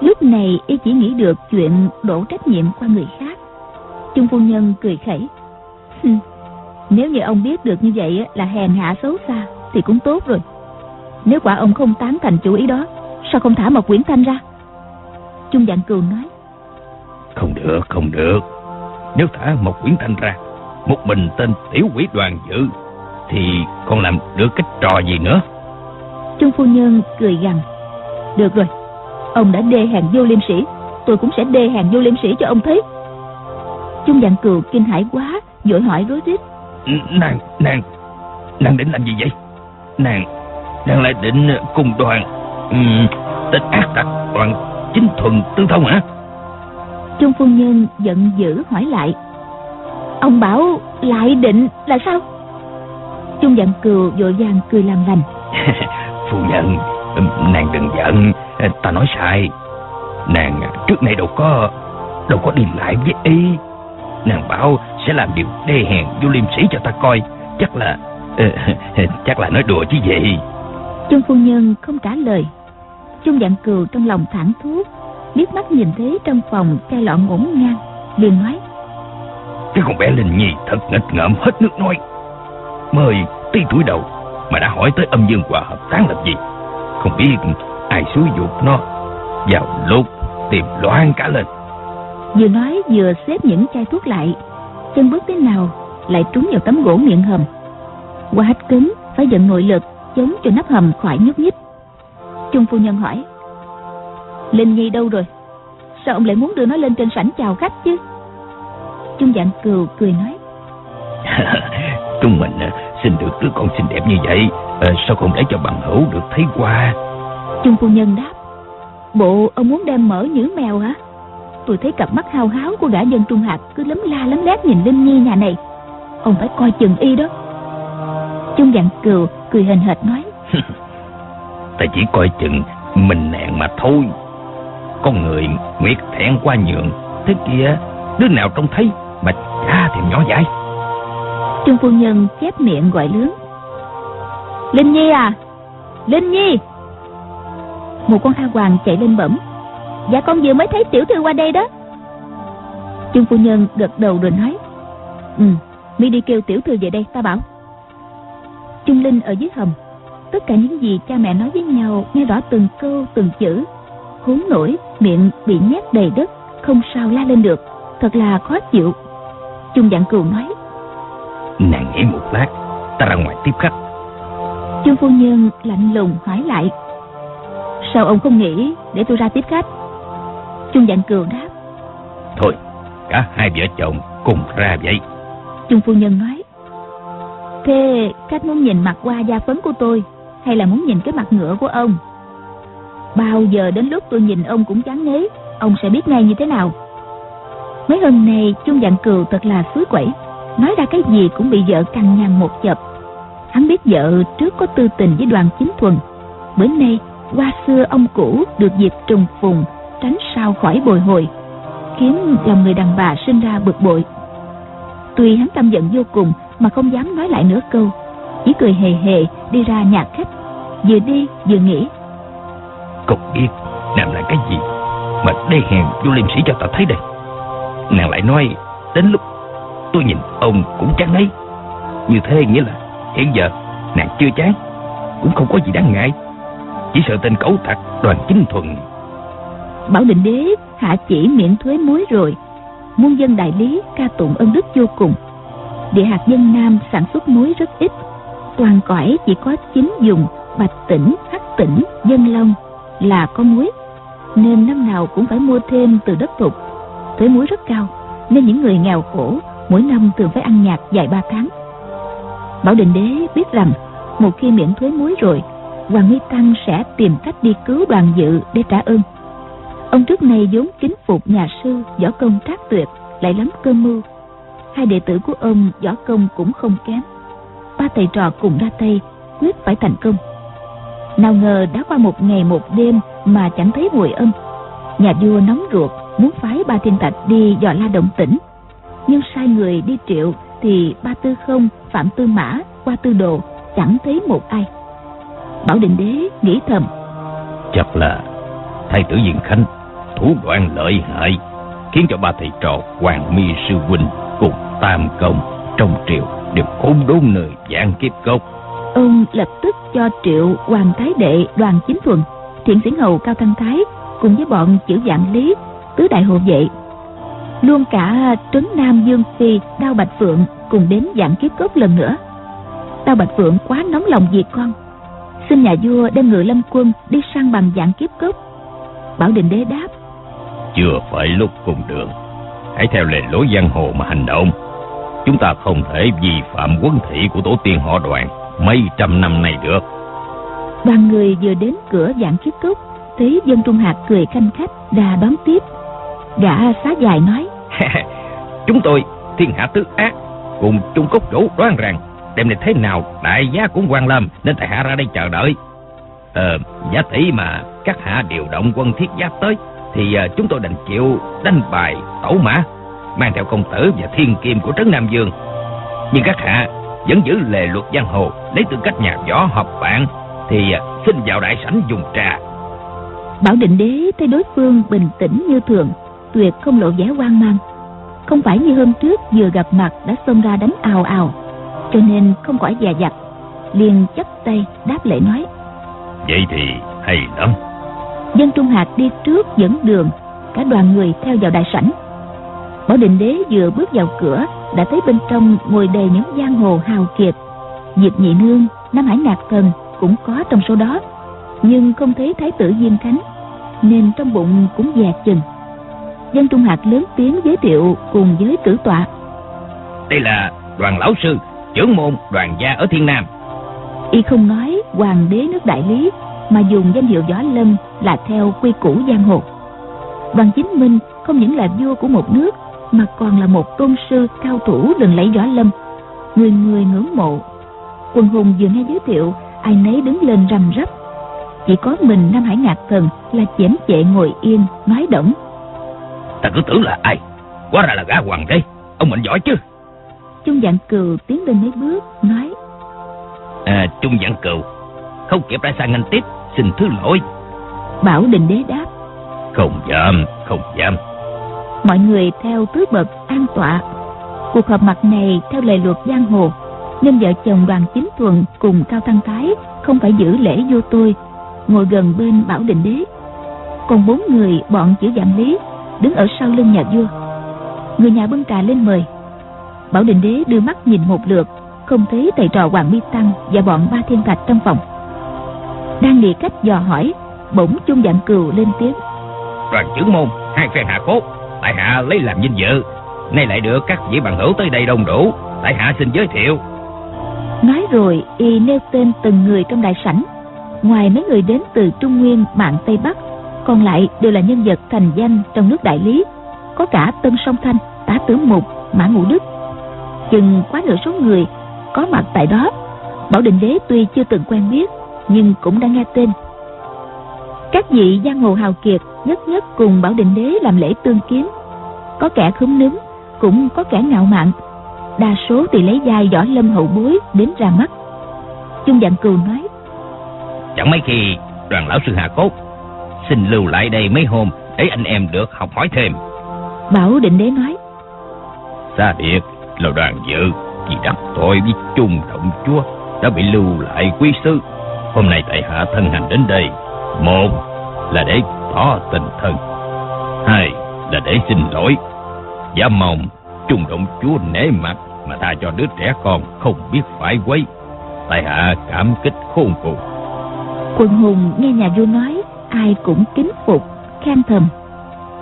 Lúc này y chỉ nghĩ được chuyện đổ trách nhiệm qua người khác. Trung phu nhân cười khẩy. Nếu như ông biết được như vậy là hèn hạ xấu xa Thì cũng tốt rồi. Nếu quả ông không tán thành chủ ý đó, Sao không thả một quyển thanh ra? Trung dạng cường nói. Không được không được. Nếu thả một quyển thanh ra Một mình tên tiểu quỷ đoàn dự Thì còn làm được cái trò gì nữa? Trung phu nhân cười gằn. Được rồi Ông đã đê hàng vô liêm sĩ Tôi cũng sẽ đê hàng vô liêm sĩ cho ông thấy Trung dạng cừu kinh hãi quá Vội hỏi rối rít. Nàng, nàng Nàng định làm gì vậy? Nàng, nàng lại định cùng đoàn um, Tên ác tặc đoàn chính thuần tư thông hả? Trung phu nhân giận dữ hỏi lại. Ông bảo lại định là sao? Trung dạng cừu vội vàng cười làm lành. Phu nhân Nàng đừng giận. Ta nói sai. Nàng trước nay đâu có Đâu có đi lại với y. Nàng bảo sẽ làm điều đê hèn vô liêm sĩ cho ta coi. Chắc là Chắc là nói đùa chứ gì. Trung phu nhân không trả lời Trung dạng cừu trong lòng thẳng thốt liếc mắt nhìn thấy trong phòng chai lọ ngổn ngang liền nói Cái con bé Linh Nhi thật nghịch ngợm hết nước nói. Mới tí tuổi đầu Mà đã hỏi tới âm dương hòa hợp tán làm gì. Không biết ai xúi dục nó Vào lúc tìm loan cả lên. Vừa nói vừa xếp những chai thuốc lại Chân bước thế nào Lại trúng vào tấm gỗ miệng hầm. Qua hách cứng phải dẫn nội lực Chống cho nắp hầm khỏi nhúc nhích Trung phu nhân hỏi. Linh Nhi đâu rồi? Sao ông lại muốn đưa nó lên trên sảnh chào khách chứ? Trung dạng cừu cười nói. Chúng mình xin được đứa con xinh đẹp như vậy à, Sao không để cho bằng hữu được thấy qua? Trung phu nhân đáp. Bộ ông muốn đem mở nhữ mèo hả? Tôi thấy cặp mắt hao háo của gã dân trung hạt Cứ lấm la lấm lét nhìn Linh Nhi nhà này. Ông phải coi chừng y đó. Trung dạng cừu cười hình hệt nói Ta chỉ coi chừng mình nạn mà thôi. Con người nguyệt thẹn qua nhượng, Thế kia đứa nào trông thấy Mà cha thì nhỏ dãi Trương phu nhân chép miệng gọi lớn Linh Nhi à Linh Nhi. Một con tha hoàng chạy lên bẩm. Dạ con vừa mới thấy tiểu thư qua đây đó. Trương phu nhân gật đầu rồi nói. Ừ mi đi kêu tiểu thư về đây, ta bảo. Trung Linh ở dưới hầm. Tất cả những gì cha mẹ nói với nhau Nghe rõ từng câu từng chữ Khốn nổi miệng bị nhét đầy đất Không sao la lên được thật là khó chịu. Chung dạng cừu nói. Nàng nghỉ một lát, ta ra ngoài tiếp khách. Chung phu nhân lạnh lùng hỏi lại. Sao ông không nghĩ để tôi ra tiếp khách? Chung dạng cừu đáp. Thôi, cả hai vợ chồng cùng ra vậy. Chung phu nhân nói. Thế khách muốn nhìn mặt qua da phấn của tôi hay là muốn nhìn cái mặt ngựa của ông? Bao giờ đến lúc tôi nhìn ông cũng chán ngấy, ông sẽ biết ngay như thế nào. Mấy hôm nay Chung Dạng Cừu thật là suối quẩy, nói ra cái gì cũng bị vợ căng nhằn một chập. Hắn biết vợ trước có tư tình với đoàn chính thuần. Bữa nay, qua xưa ông cũ được dịp trùng phùng, tránh sao khỏi bồi hồi, khiến lòng người đàn bà sinh ra bực bội. Tuy hắn căm giận vô cùng mà không dám nói lại nửa câu, chỉ cười hề hề đi ra nhà khách, vừa đi vừa nghĩ. Cậu biết làm là cái gì mà đê hèn vô liêm sĩ cho ta thấy đây. Nàng lại nói đến lúc tôi nhìn ông cũng chán ấy. Như thế nghĩa là hiện giờ nàng chưa chán, cũng không có gì đáng ngại. Chỉ sợ tên cẩu thật đoàn chính thuần. Bảo định đế hạ chỉ miễn thuế muối rồi. Muôn dân đại lý ca tụng ân đức vô cùng. Địa hạt dân Nam sản xuất muối rất ít. Toàn cõi chỉ có chín dùng bạch tỉnh, hắc tỉnh, dân long là có muối. Nên năm nào cũng phải mua thêm từ đất thục. Thuế muối rất cao, nên những người nghèo khổ mỗi năm thường phải ăn nhạt dài ba tháng. Bảo định đế biết rằng một khi miễn thuế muối rồi, Hoàng Nguy Tăng sẽ tìm cách đi cứu đoàn dự để trả ơn. Ông trước nay vốn kính phục nhà sư võ công trác tuyệt, lại lắm cơ mưu. Hai đệ tử của ông võ công cũng không kém. Ba thầy trò cùng ra tay, quyết phải thành công. Nào ngờ đã qua một ngày một đêm mà chẳng thấy hồi âm. Nhà vua nóng ruột muốn phái ba thiên thạch đi dò la động tĩnh. Nhưng sai người đi triệu thì ba tư không, phạm tư mã, qua tư đồ chẳng thấy một ai. Bảo định đế nghĩ thầm. Chắc là thầy tử Diện Khanh thủ đoạn lợi hại khiến cho ba thầy trò Hoàng Mi sư huynh cùng Tam công trong triều đều khốn đốn nơi dạng kiếp cốc. Ông lập tức cho triệu Hoàng Thái Đệ đoàn chính thuần, thiện sĩ hầu Cao Thăng Thái cùng với bọn chữ dạng lý, tứ đại hộ vệ. Luôn cả Trấn Nam Dương Phi, Đao Bạch Phượng cùng đến dạng kiếp cốc lần nữa. Đao Bạch Phượng quá nóng lòng vì con, xin nhà vua đem ngựa lâm quân đi săn bằng dạng kiếp cốc. Bảo định đế đáp chưa phải lúc cùng đường hãy theo lề lối giang hồ mà hành động chúng ta không thể vi phạm quân thị của tổ tiên họ đoàn mấy trăm năm nay được. Đoàn người vừa đến cửa dạng kiếp cốc thấy dân trung hạt cười khanh khách đà đón tiếp. Gã xá dài nói chúng tôi thiên hạ tứ ác cùng chung cốc chủ đoán rằng đêm này thế nào đại giá cũng quan lâm nên tại hạ ra đây chờ đợi. Ờ giá tỷ mà các hạ điều động quân thiết giáp tới thì uh, chúng tôi đành chịu đánh bài tẩu mã mang theo công tử và thiên kim của trấn nam dương. Nhưng các hạ vẫn giữ lề luật giang hồ lấy tư cách nhà võ họp bạn thì uh, xin vào đại sảnh dùng trà. Bảo định đế thấy đối phương bình tĩnh như thường tuyệt không lộ vẻ hoang mang. Không phải như hôm trước vừa gặp mặt đã xông ra đánh ào ào cho nên không khỏi dè dặt liền chắp tay đáp lễ nói. Vậy thì hay lắm. Dân trung hạt đi trước dẫn đường cả đoàn người theo vào đại sảnh bảo định đế vừa bước vào cửa đã thấy bên trong ngồi đầy những giang hồ hào kiệt. Diệp nhị nương nam hải ngạc thần cũng có trong số đó nhưng không thấy thái tử diêm khánh nên trong bụng cũng dè chừng. Dân trung hạt lớn tiếng giới thiệu cùng với cử tọa. Đây là đoàn lão sư trưởng môn đoàn gia ở thiên nam. Y không nói hoàng đế nước đại lý mà dùng danh hiệu võ lâm là theo quy củ giang hồ. Đoàn chính minh không những là vua của một nước mà còn là một tôn sư cao thủ lừng lẫy võ lâm. Người người ngưỡng mộ. Quân hùng vừa nghe giới thiệu ai nấy đứng lên rầm rắp. Chỉ có mình nam hải ngạc thần là chém chệ ngồi yên nói động ta cứ tưởng là ai? Quá ra là gã hoàng đế. Ông mạnh giỏi chứ. Trung dạng cừu tiến lên mấy bước nói. À trung dạng cừu không kịp ra sang anh tiếp xin thứ lỗi. Bảo định đế đáp. Không dám không dám mọi người theo tứ bậc an tọa. Cuộc họp mặt này, theo lệ luật giang hồ, nên vợ chồng đoàn chính thuần cùng cao thăng thái không phải giữ lễ vô tôi, ngồi gần bên bảo định đế. Còn bốn người, bọn chữ dạng lý, đứng ở sau lưng nhà vua. Người nhà bưng trà lên mời. Bảo định đế đưa mắt nhìn một lượt, không thấy thầy trò hoàng mi tăng và bọn ba thiên thạch trong phòng. Đang nghĩ cách dò hỏi, bỗng chung dạng cừu lên tiếng. Đoàn trưởng môn, hai phe hạ cốt tại hạ lấy làm vinh dự. Nay lại được các vị bằng hữu tới đây đông đủ. Tại hạ xin giới thiệu. Nói rồi, y nêu tên từng người trong đại sảnh. Ngoài mấy người đến từ trung nguyên, mạng tây bắc, còn lại đều là nhân vật thành danh trong nước đại lý. Có cả tân song thanh, tá tướng mục, mã ngũ đức. Chừng quá nửa số người có mặt tại đó. Bảo định đế tuy chưa từng quen biết, nhưng cũng đã nghe tên các vị giang hồ hào kiệt nhất nhất cùng bảo định đế làm lễ tương kiến. Có kẻ khúm núm cũng có kẻ ngạo mạn. Đa số thì lấy vai võ lâm hậu bối đến ra mắt. Chung dạng cừu nói chẳng mấy khi đoàn lão sư hạ cốt xin lưu lại đây mấy hôm để anh em được học hỏi thêm. Bảo định đế nói xa biệt là đoàn dự vì đắc tội với chung động chúa đã bị lưu lại quý sư. Hôm nay tại hạ thân hành đến đây một là để tỏ tình thân. Hai là để xin lỗi. Giả mong trung động chúa nể mặt mà tha cho đứa trẻ con không biết phải quấy. Tại hạ cảm kích khôn cùng quần hùng nghe nhà vua nói ai cũng kính phục khen thầm.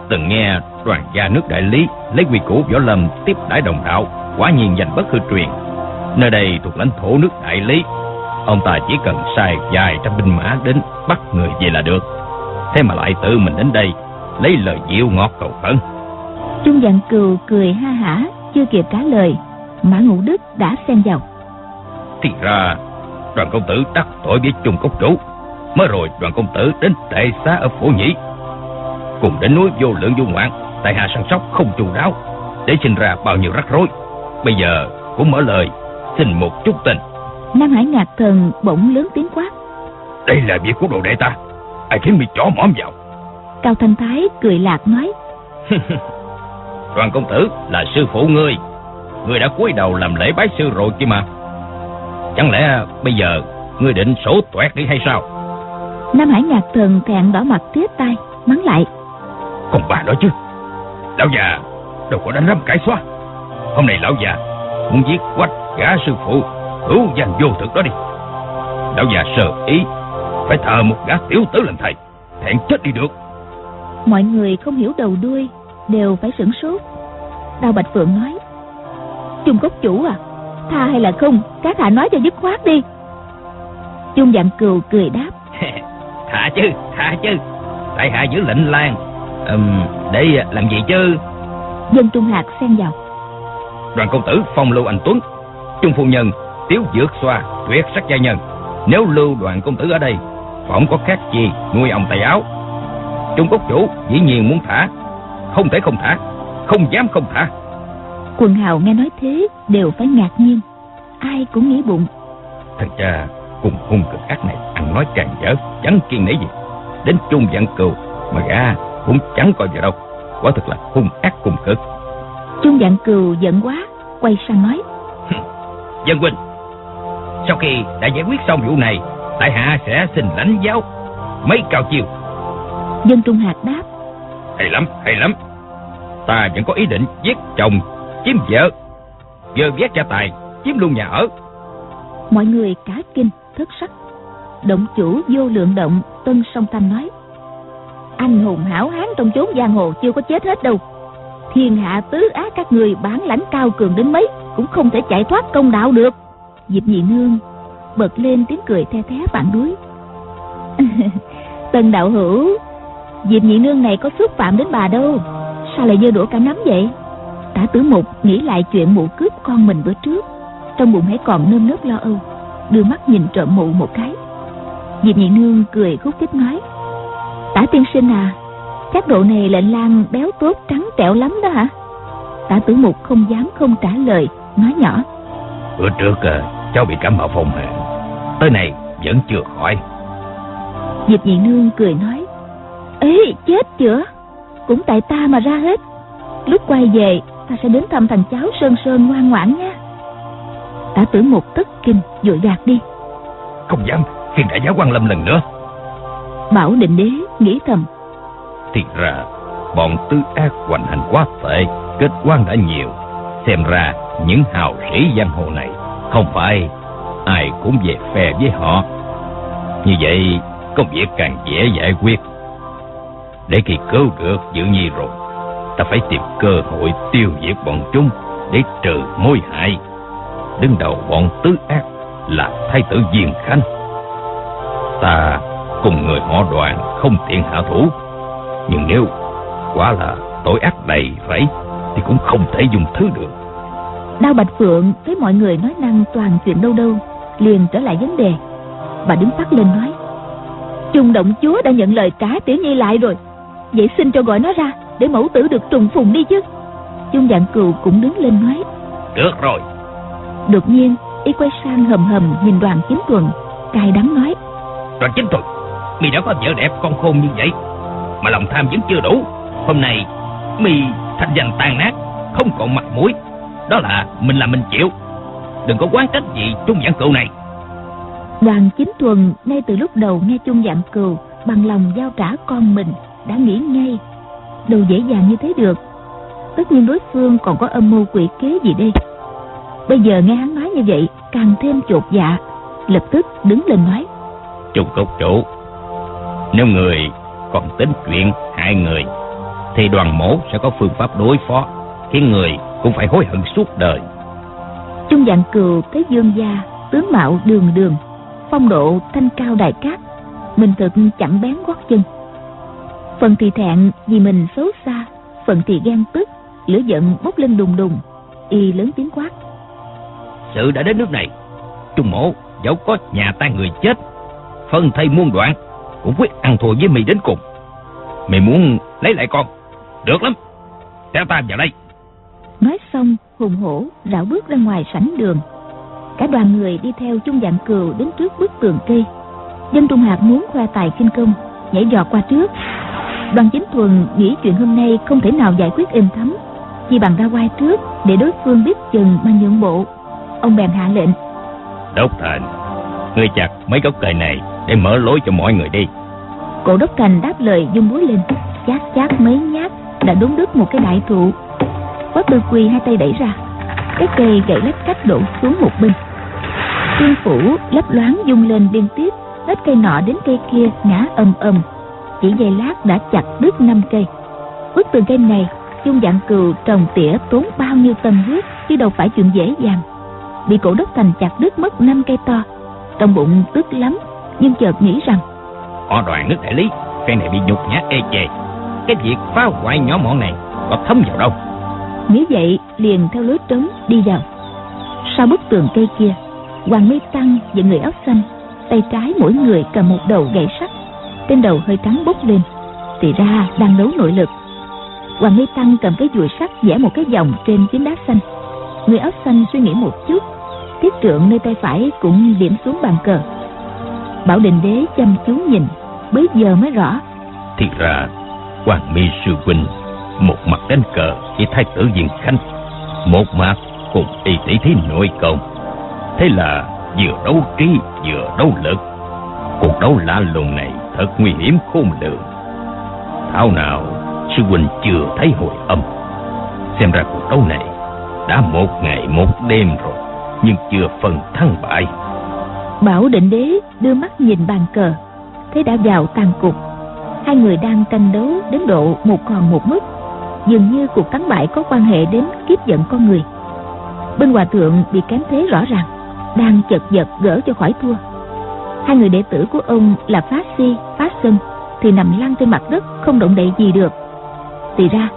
Từng nghe đoàn gia nước đại lý lấy quy củ võ lâm tiếp đãi đồng đạo quả nhiên danh bất hư truyền. Nơi đây thuộc lãnh thổ nước đại lý ông ta chỉ cần sai vài trăm binh mã đến bắt người về là được. Thế mà lại tự mình đến đây lấy lời dịu ngọt cầu khẩn trung dạng cừu cười ha hả chưa kịp trả lời mã ngũ đức đã xen vào. Thì ra đoàn công tử đắc tội với trung cốc chủ mới rồi đoàn công tử đến tệ xá ở phổ nhĩ. Cùng đến núi vô lượng vô ngoạn tại hạ săn sóc không chu đáo để sinh ra bao nhiêu rắc rối. Bây giờ cũng mở lời xin một chút tình nam hải ngạc thần bỗng lớn tiếng quát. Đây là việc của đồ đệ ta ai khiến mi chó mõm vào? Cao thanh thái cười lạc nói. Đoàn công tử là sư phụ ngươi ngươi đã cúi đầu làm lễ bái sư rồi chứ mà. Chẳng lẽ bây giờ ngươi định sổ toẹt đi hay sao? Nam hải ngạc thần thẹn đỏ mặt tía tai mắng lại. Còn bà đó chứ lão già đâu có đánh rắm cải xóa. Hôm nay lão già muốn giết quách gã sư phụ hữu danh vô thực đó đi. Lão già sờ ý phải thờ một gã tiểu tử làm thầy thẹn chết đi được. Mọi người không hiểu đầu đuôi đều phải sửng sốt. Đào bạch phượng nói trung cốc chủ à tha hay là không các hạ nói cho dứt khoát đi. Chung dạng cừu cười đáp thả chứ thả chứ tại hạ giữ lệnh lan um, để làm gì chứ? Dân trung hạt xen vào. Đoàn công tử phong lưu anh tuấn trung phu nhân tiếu dược xoa tuyệt sắc gia nhân. Nếu lưu đoàn công tử ở đây phỏng có khác gì nuôi ông tay áo? Trung cốc chủ dĩ nhiên muốn thả. Không thể không thả không dám không thả. Quần hào nghe nói thế đều phải ngạc nhiên. Ai cũng nghĩ bụng. Thằng cha cùng hung cực ác này ăn nói càng dở chẳng kiên nể gì. Đến chung dạng cừu mà gã cũng chẳng coi vào đâu. Quả thực là hung ác cùng cực. Chung dạng cừu giận quá quay sang nói. Dân huynh sau khi đã giải quyết xong vụ này tại hạ sẽ xin lãnh giáo mấy cao chiêu. Dân trung hạt đáp. Hay lắm hay lắm. Ta vẫn có ý định giết chồng chiếm vợ vơ vét gia tài chiếm luôn nhà ở. Mọi người cả kinh thất sắc. Động chủ vô lượng động tân song thanh nói. Anh hùng hảo hán trong chốn giang hồ chưa có chết hết đâu. Thiên hạ tứ ác các người bản lãnh cao cường đến mấy cũng không thể chạy thoát công đạo được diệp nhị nương bật lên tiếng cười the thé phản đối. Tần đạo hữu diệp nhị nương này có xúc phạm đến bà đâu? Sao lại dơ đũa cả nắm vậy? Tả tử mục nghĩ lại chuyện mụ cướp con mình bữa trước. Trong bụng hãy còn nơm nớp lo âu đưa mắt nhìn trộm mụ một cái. Diệp nhị nương cười khúc khích nói tả tiên sinh à chắc độ này lệnh lan béo tốt trắng trẻo lắm đó hả? Tả tử mục không dám không trả lời nói nhỏ bữa trước à, cháu bị cảm mạo phong hàn tới này vẫn chưa khỏi. Diệp nhị nương cười nói ê chết chữa cũng tại ta mà ra hết. Lúc quay về ta sẽ đến thăm thằng cháu sơn sơn ngoan ngoãn nha. Tả tử một tất kinh vội gạt đi. Không dám khiên đại giáo quan lâm lần nữa. Bảo định đế nghĩ thầm thì ra bọn tư ác hoành hành quá tệ, kết quan đã nhiều. Xem ra những hào sĩ giang hồ này không phải ai cũng về phe với họ. Như vậy công việc càng dễ giải quyết. Để khi cứu được Dự Nhi rồi, ta phải tìm cơ hội tiêu diệt bọn chúng để trừ mối hại. Đứng đầu bọn tứ ác là thái tử Diên Khanh. Ta cùng người họ đoàn không tiện hạ thủ, nhưng nếu quả là tội ác đầy rẫy thì cũng không thể dùng thứ được. Đao Bạch Phượng thấy mọi người nói năng toàn chuyện đâu đâu, liền trở lại vấn đề. Bà đứng phát lên nói, Trung động chúa đã nhận lời trả Tiểu Nhi lại rồi, vậy xin cho gọi nó ra để mẫu tử được trùng phùng đi chứ. Trung dạng cừu cũng đứng lên nói, Được rồi. Đột nhiên, y quay sang hầm hầm nhìn đoàn chính tuần, cay đắng nói, Đoàn chính tuần, mi đã có vợ đẹp con khôn như vậy, mà lòng tham vẫn chưa đủ. Hôm nay, mi thành danh tan nát, không còn mặt mũi. Đó là mình làm mình chịu. Đừng có quán trách gì trung giảng cựu này. Đoàn chính tuần ngay từ lúc đầu nghe chung dạng cừu bằng lòng giao trả con mình đã nghĩ ngay đâu dễ dàng như thế được. Tất nhiên đối phương còn có âm mưu quỷ kế gì đây. Bây giờ nghe hắn nói như vậy càng thêm chột dạ, lập tức đứng lên nói. Trung cốc chủ, nếu người còn tính chuyện hại người, thì đoàn mổ sẽ có phương pháp đối phó, khiến người cũng phải hối hận suốt đời. Trung dạng cừu thấy dương gia, tướng mạo đường đường, phong độ thanh cao đại cát, mình thực chẳng bén gót chân. Phần thì thẹn vì mình xấu xa, phần thì ghen tức, lửa giận bốc lên đùng đùng, y lớn tiếng quát. Sự đã đến nước này, Trung mổ dẫu có nhà tan người chết, phân thây muôn đoạn, cũng quyết ăn thua với mì đến cùng. Mày muốn lấy lại con, được lắm, theo ta vào đây. Nói xong, hùng hổ rảo bước ra ngoài sảnh đường. Cả đoàn người đi theo chung dạng cừu đến trước bức tường cây. Dân Trung Hạc muốn khoa tài kinh công, nhảy giọt qua trước. Đoàn chính thuần nghĩ chuyện hôm nay không thể nào giải quyết êm thấm, chỉ bằng ra quay trước để đối phương biết chừng mà nhượng bộ. Ông bèn hạ lệnh. Đốc thành, ngươi chặt mấy gốc cây này để mở lối cho mọi người đi. Cổ đốc thành đáp lời dung búa lên, chát chát mấy nhát đã đúng đứt một cái đại thụ quá tư quy hai tay đẩy ra, cái cây gãy lách cách đổ xuống một bên. Tiên phủ lấp loáng dung lên liên tiếp, hết cây nọ đến cây kia ngã ầm ầm. Chỉ giây lát đã chặt đứt năm cây. Bức tường cây này, dung dạng cừu trồng tỉa tốn bao nhiêu tâm huyết chứ đâu phải chuyện dễ dàng. Bị cổ đất thành chặt đứt mất năm cây to, trong bụng tức lắm, nhưng chợt nghĩ rằng Họ đoàn nước đại lý, cây này bị nhục nhã ê chề. Cái việc phá hoại nhỏ mọn này có thấm vào đâu nghĩ vậy liền theo lối trống đi vào. Sau bức tường cây kia, Hoàng Mi Tăng và người áo xanh, tay trái mỗi người cầm một đầu gậy sắt, trên đầu hơi trắng bốc lên, thì ra đang đấu nội lực. Hoàng Mi Tăng cầm cái dùi sắt vẽ một cái vòng trên phiến đá xanh. Người áo xanh suy nghĩ một chút, thiết trượng nơi tay phải cũng điểm xuống bàn cờ. Bảo định đế chăm chú nhìn, bấy giờ mới rõ Thì ra, Hoàng Mi Sư Huynh, một mặt đánh cờ với thái tử Diên Khanh, một mặt cùng y tỷ thí nội công. Thế là vừa đấu trí vừa đấu lực. Cuộc đấu lạ lùng này thật nguy hiểm khôn lường. Thảo nào sư huynh chưa thấy hồi âm. Xem ra cuộc đấu này đã một ngày một đêm rồi, nhưng chưa phân thắng bại. Bảo định đế đưa mắt nhìn bàn cờ Thấy đã vào tàn cục Hai người đang tranh đấu đến độ một còn một mất Dường như cuộc thắng bại có quan hệ đến kiếp giận con người. Bên hòa thượng bị kém thế rõ ràng Đang chật vật gỡ cho khỏi thua. Hai người đệ tử của ông là Phá Si, Phá Sân Thì nằm lăn trên mặt đất không động đậy gì được. Thì ra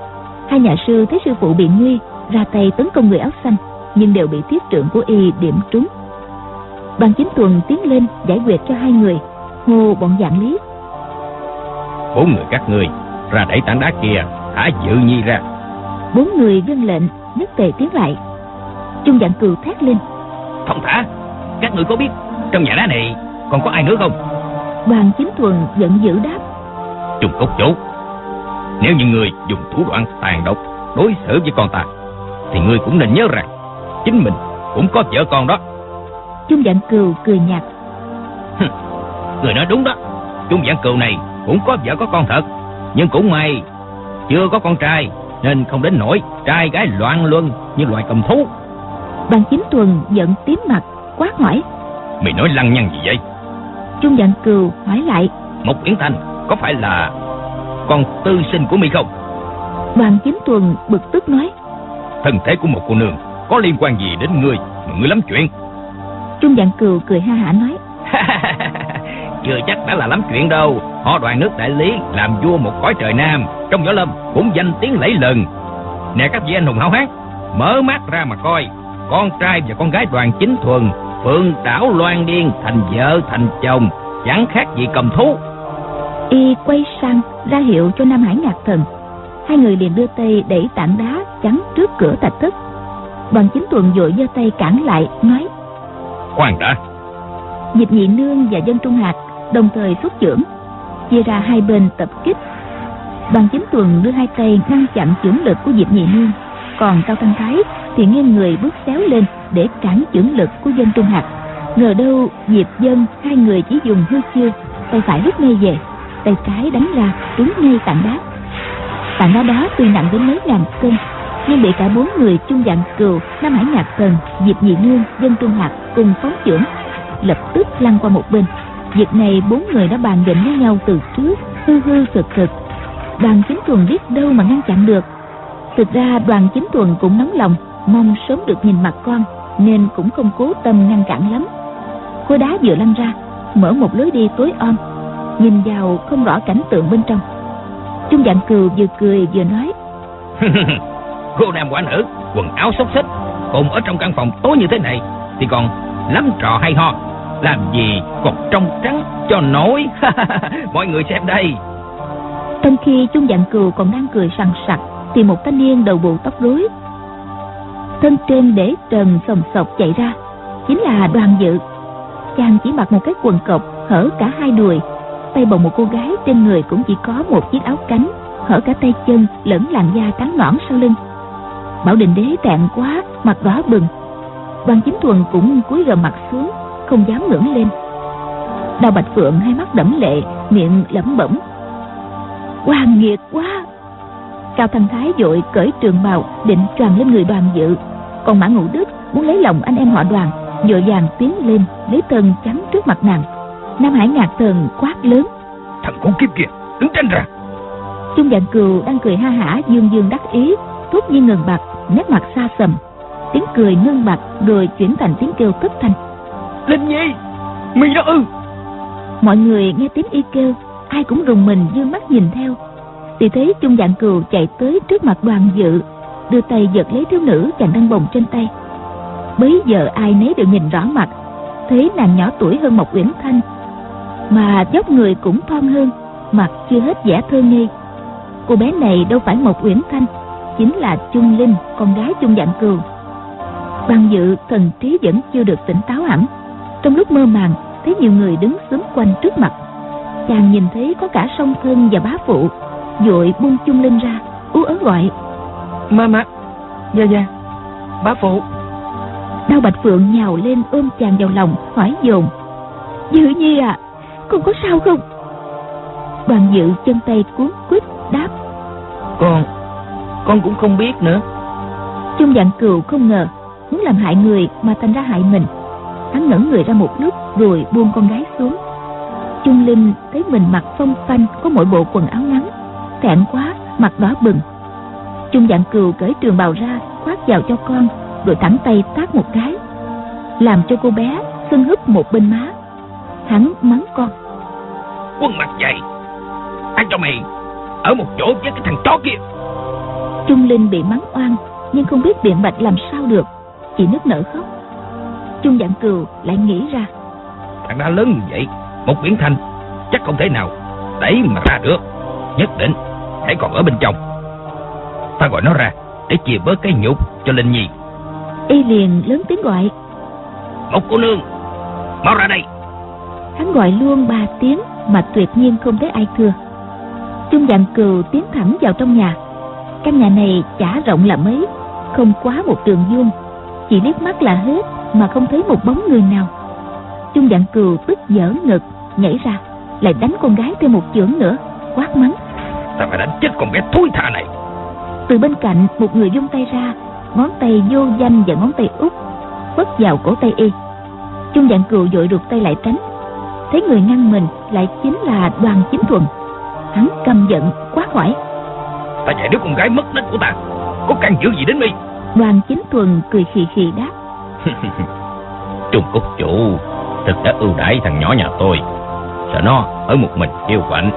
Hai nhà sư thấy sư phụ bị nguy Ra tay tấn công người áo xanh Nhưng đều bị thiết trưởng của y điểm trúng. Đoàn chính tuần tiến lên giải quyết cho hai người hô bọn dạng lý. Bốn người các ngươi ra đẩy tảng đá kia, thả dự nhi ra. bốn người vâng lệnh nhất tề tiến lại trung dạng cừu thét lên Thông thả, các người có biết trong nhà đá này còn có ai nữa không? đoàn chính tuần giận dữ đáp Trung cốc chủ, nếu như người dùng thủ đoạn tàn độc đối xử với con ta, thì ngươi cũng nên nhớ rằng chính mình cũng có vợ con đó. trung dạng cừu cười nhạt Người nói đúng đó, Trung dạng cừu này cũng có vợ có con thật. Nhưng cũng may, chưa có con trai nên không đến nỗi trai gái loạn luân như loài cầm thú. Đoàn chính tuần giận tím mặt quát hỏi. Mày nói lăng nhăng gì vậy? Trung dạng cừu hỏi lại. Một yến thành có phải là con tư sinh của mi không? Đoàn chính tuần bực tức nói. Thân thế của một cô nương Có liên quan gì đến ngươi Mà ngươi lắm chuyện? Trung dạng cừu cười ha hả nói chưa chắc đã là lắm chuyện đâu. Họ đoàn nước đại lý làm vua một cõi trời nam. Trong võ lâm cũng danh tiếng lẫy lừng. Nè các vị anh hùng hảo hán mở mắt ra mà coi. Con trai và con gái đoàn chính thuần phượng đảo loan điên thành vợ thành chồng chẳng khác gì cầm thú. Y quay sang ra hiệu cho nam hải ngạc thần. Hai người liền đưa tay đẩy tảng đá chắn trước cửa thạch thất. Đoàn chính tuần vội giơ tay cản lại nói Khoan đã. Diệp Nhị Nương và Dân Trung Hạt đồng thời xuất chưởng, chia ra hai bên tập kích. bằng chính tuần đưa hai tay ngăn chặn chưởng lực của Diệp Nhị Nương, còn Cao Thanh Thái thì nghiêng người bước xéo lên để cản chưởng lực của Dân Trung Hạt. Ngờ đâu Diệp Dân hai người chỉ dùng hư chiêu, tay phải rút ngay về, tay trái đánh ra trúng ngay tảng đá. Tảng đá đó tuy nặng đến mấy ngàn cân, nhưng bị cả bốn người chung dạng cừu, Nam Hải nhạc cần Diệp Nhị Nương, Dân Trung Hạt cùng phóng chưởng lập tức lăn qua một bên việc này, bốn người đã bàn định với nhau từ trước, hư hư thực thực. Đoàn chính tuần biết đâu mà ngăn chặn được. Thực ra, đoàn chính tuần cũng nóng lòng, mong sớm được nhìn mặt con, nên cũng không cố tâm ngăn cản lắm. Khối đá vừa lăn ra, mở một lối đi tối om, nhìn vào không rõ cảnh tượng bên trong. Trung dạng cừu vừa cười vừa nói, cô nam quả nữ, quần áo xốc xích cùng ở trong căn phòng tối như thế này, thì còn lắm trò hay ho làm gì còn trong trắng cho nổi? Mọi người xem đây. Trong khi Chung dạng cừu còn đang cười sằng sặc, thì một thanh niên đầu bù tóc rối. Thân trên để trần sồng sọc chạy ra, chính là đoàn dự. Chàng chỉ mặc một cái quần cộc, hở cả hai đùi. Tay bồng một cô gái trên người cũng chỉ có một chiếc áo cánh, hở cả tay chân lẫn làn da trắng nõn sau lưng. Bảo định đế tẹn quá, mặt đỏ bừng. Đoàn chính thuần cũng cúi gầm mặt xuống không dám ngẩng lên. Đào bạch phượng hai mắt đẫm lệ miệng lẩm bẩm. Hoàng nghiệt quá. Cao thanh thái vội cởi trường bào định tràn lên người đoàn dự. Còn mã ngũ đức muốn lấy lòng anh em họ đoàn vội vàng tiến lên lấy thân chắn trước mặt nàng. Nam hải ngạc thần quát lớn. Thằng con kiếp kia Đứng tranh ra trung dạng cừu đang cười ha hả dương dương đắc ý thốt nhiên ngừng bặt nét mặt xa sầm. Tiếng cười ngưng bặt rồi chuyển thành tiếng kêu thất thanh linh nhi, mi đó ư. Mọi người nghe tiếng y kêu, ai cũng rùng mình dương mắt nhìn theo. Thì thấy chung dạng cừu chạy tới trước mặt đoàn dự, đưa tay giật lấy thiếu nữ chàng đang bồng trên tay. Bấy giờ ai nấy đều nhìn rõ mặt, thấy nàng nhỏ tuổi hơn một uyển thanh, mà dốc người cũng thon hơn, mặt chưa hết vẻ thơ ngây. Cô bé này đâu phải một uyển thanh, chính là trung linh, con gái trung dạng cừu. Đoàn dự thần trí vẫn chưa được tỉnh táo hẳn trong lúc mơ màng thấy nhiều người đứng xúm quanh trước mặt. Chàng nhìn thấy có cả song thân và bá phụ vội buông chung linh ra ú ớ gọi. Mama dạ dạ. Bá phụ. Đao bạch phượng nhào lên ôm chàng vào lòng hỏi dồn. Dự nhi à con có sao không? Đoàn dự chân tay cuốn quýt đáp. Con con cũng không biết nữa. Chung dạng cừu không ngờ muốn làm hại người mà thành ra hại mình hắn ngẩn người ra một lúc rồi buông con gái xuống. Trung linh thấy mình mặc phong phanh có mỗi bộ quần áo ngắn thẹn quá mặt đỏ bừng. Trung dạng cừu cởi trường bào ra khoác vào cho con rồi thẳng tay tát một cái làm cho cô bé sưng húp một bên má. Hắn mắng con. Quân mặt dày ai cho mày ở một chỗ với cái thằng chó kia. Trung linh bị mắng oan nhưng không biết biện bạch làm sao được chỉ nức nở khóc trung dạng cừu lại nghĩ ra. Thằng đã lớn như vậy một biển thanh chắc không thể nào đẩy mà ra được. Nhất định hãy còn ở bên trong. Ta gọi nó ra để chia bớt cái nhục cho linh nhi. Y liền lớn tiếng gọi. Một cô nương mau ra đây. Hắn gọi luôn ba tiếng mà tuyệt nhiên không thấy ai thưa. Trung dạng cừu tiến thẳng vào trong nhà. Căn nhà này chả rộng là mấy không quá một trường vuông. Chỉ liếc mắt là hết mà không thấy một bóng người nào. Trung dạng cừu tức dở ngực nhảy ra lại đánh con gái thêm một chưởng nữa quát mắng. Ta phải đánh chết con bé thối tha này. Từ bên cạnh một người dung tay ra Ngón tay vô danh và ngón tay út Vất vào cổ tay y. Trung dạng cừu dội rụt tay lại tránh. Thấy người ngăn mình lại chính là đoàn chính thuần. Hắn căm giận quá hỏi. Ta dạy đứa con gái mất nết của ta Có can dự gì đến mi? Đoàn chính thuần cười khì khì đáp Trung Cúc chủ Thực đã ưu đãi thằng nhỏ nhà tôi. Sợ nó ở một mình yêu quạnh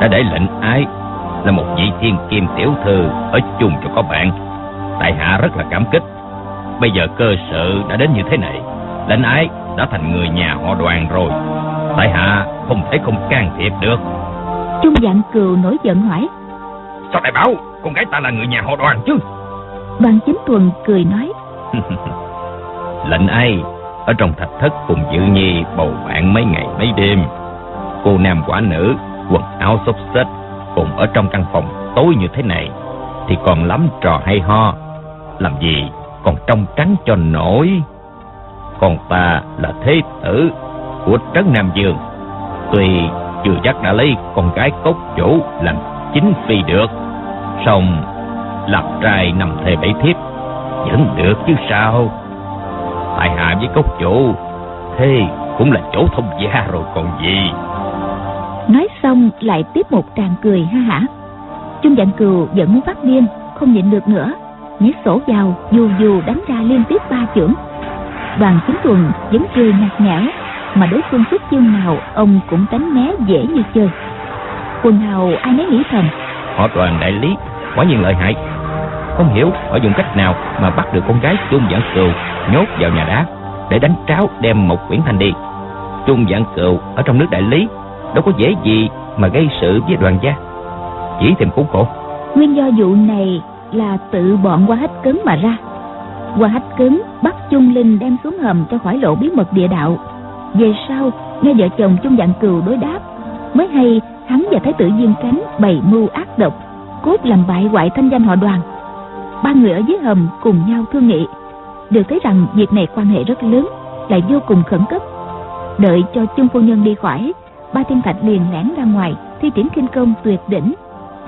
Đã để lệnh ái Là một vị thiên kim tiểu thư Ở chung cho có bạn. Tại hạ rất là cảm kích. Bây giờ cơ sự đã đến như thế này. Lệnh ái đã thành người nhà họ đoàn rồi. Tại hạ không thể không can thiệp được. Trung dạng cừu nổi giận hỏi. Sao đại bảo Con gái ta là người nhà họ đoàn chứ? Đoàn chính thuần cười nói Lệnh ai, Ở trong thạch thất cùng Dự Nhi bầu bạn mấy ngày mấy đêm. Cô nam quả nữ, Quần áo xốc xếch, Cùng ở trong căn phòng tối như thế này, Thì còn lắm trò hay ho. Làm gì còn trong trắng cho nổi? Còn ta là thế tử Của Trấn Nam Dương. Tuy chưa chắc đã lấy con gái cốt chủ làm chính phi được, song lập trai nằm thề bảy thiếp vẫn được chứ sao? Tại hạ với cốc chủ. Thế cũng là chỗ thông gia rồi còn gì? Nói xong lại tiếp một tràng cười ha hả. Trung dạng cừu vẫn muốn phát điên Không nhịn được nữa. Nhét sổ vào dù dù đánh ra liên tiếp ba chưởng. Đoàn chính tuần vẫn cười nhạt nhẽo Mà đối phương xuất chương nào Ông cũng tránh né dễ như chơi. Quần hào ai nấy nghĩ thầm. Họ đoàn đại lý quả nhiên lợi hại không hiểu họ dùng cách nào mà bắt được con gái trung giảng cừu nhốt vào nhà đá để đánh tráo đem một quyển thanh đi. Trung giảng cừu ở trong nước đại lý, đâu có dễ gì mà gây sự với đoàn gia. Chỉ tìm khốn khổ. Nguyên do vụ này là tự bọn qua hết cứng mà ra. Qua hết cứng bắt Trung Linh đem xuống hầm cho khỏi lộ bí mật địa đạo. Về sau, nghe vợ chồng Trung Dạng Cừu đối đáp, Mới hay hắn và Thái tử Diên Cánh bày mưu ác độc, Cốt làm bại hoại thanh danh họ đoàn. Ba người ở dưới hầm cùng nhau thương nghị. Đều thấy rằng việc này quan hệ rất lớn, Lại vô cùng khẩn cấp. Đợi cho Chung Phu Nhân đi khỏi, Ba Thiên Thạch liền lẻn ra ngoài Thi triển kinh công tuyệt đỉnh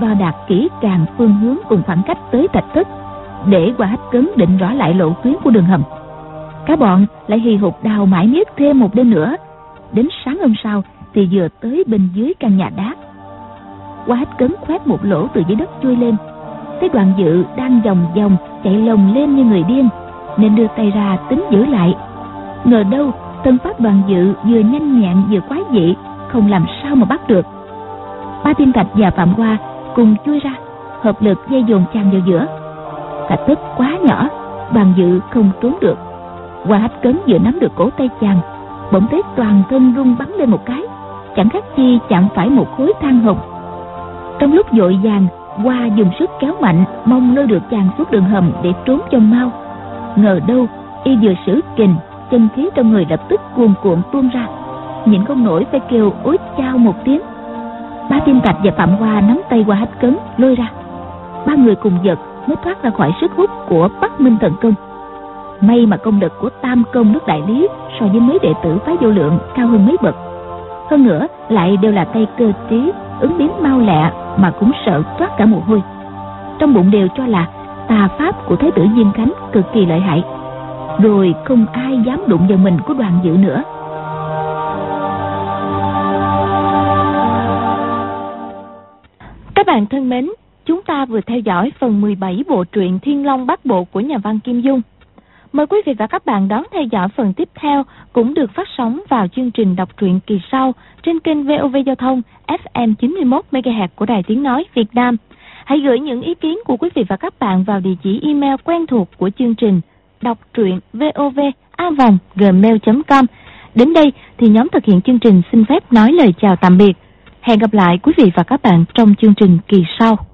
đo đạt kỹ càng phương hướng cùng khoảng cách tới thạch thất để qua hách cấn định rõ lại lộ tuyến của đường hầm. Cả bọn lại hì hục đào mãi miết thêm một đêm nữa. Đến sáng hôm sau thì vừa tới bên dưới căn nhà đá. Qua hách cấn khoét một lỗ từ dưới đất chui lên thấy đoàn dự đang vòng vòng chạy lồng lên như người điên, nên đưa tay ra tính giữ lại. Ngờ đâu, thân pháp đoàn dự vừa nhanh nhẹn vừa quái dị, không làm sao mà bắt được. Ba tiên thạch và phạm hoa cùng chui ra, hợp lực dây dồn chàng vào giữa. Thạch tức quá nhỏ đoàn dự không trốn được. Qua hách cấn vừa nắm được cổ tay chàng, bỗng thấy toàn thân rung bắn lên một cái, chẳng khác chi chạm phải một khối than hồng. Trong lúc vội vàng qua dùng sức kéo mạnh, mong lôi được chàng xuống đường hầm để trốn cho mau. Ngờ đâu, y vừa sử kình, chân khí trong người lập tức cuồn cuộn tuôn ra. Nhịn không nổi phải kêu ối chao một tiếng. Ba tiên tạch và phạm hoa nắm tay qua hách cấn, lôi ra. Ba người cùng giật mới thoát ra khỏi sức hút của bắc minh thần công. May mà công lực của tam công nước đại lý so với mấy đệ tử phái vô lượng cao hơn mấy bậc. Hơn nữa, lại đều là tay cơ trí, ứng biến mau lẹ mà cũng sợ toát cả mồ hôi. Trong bụng đều cho là tà pháp của thế tử diên khánh cực kỳ lợi hại. Rồi không ai dám đụng vào mình của đoàn dự nữa. Các bạn thân mến, chúng ta vừa theo dõi phần 17 bộ truyện Thiên Long Bát Bộ của nhà văn Kim Dung. Mời quý vị và các bạn đón theo dõi phần tiếp theo cũng được phát sóng vào chương trình đọc truyện kỳ sau trên kênh VOV Giao thông FM 91 MHz của Đài Tiếng nói Việt Nam. Hãy gửi những ý kiến của quý vị và các bạn vào địa chỉ email quen thuộc của chương trình đọc truyện vovavonggmail.com. Đến đây thì nhóm thực hiện chương trình xin phép nói lời chào tạm biệt. Hẹn gặp lại quý vị và các bạn trong chương trình kỳ sau.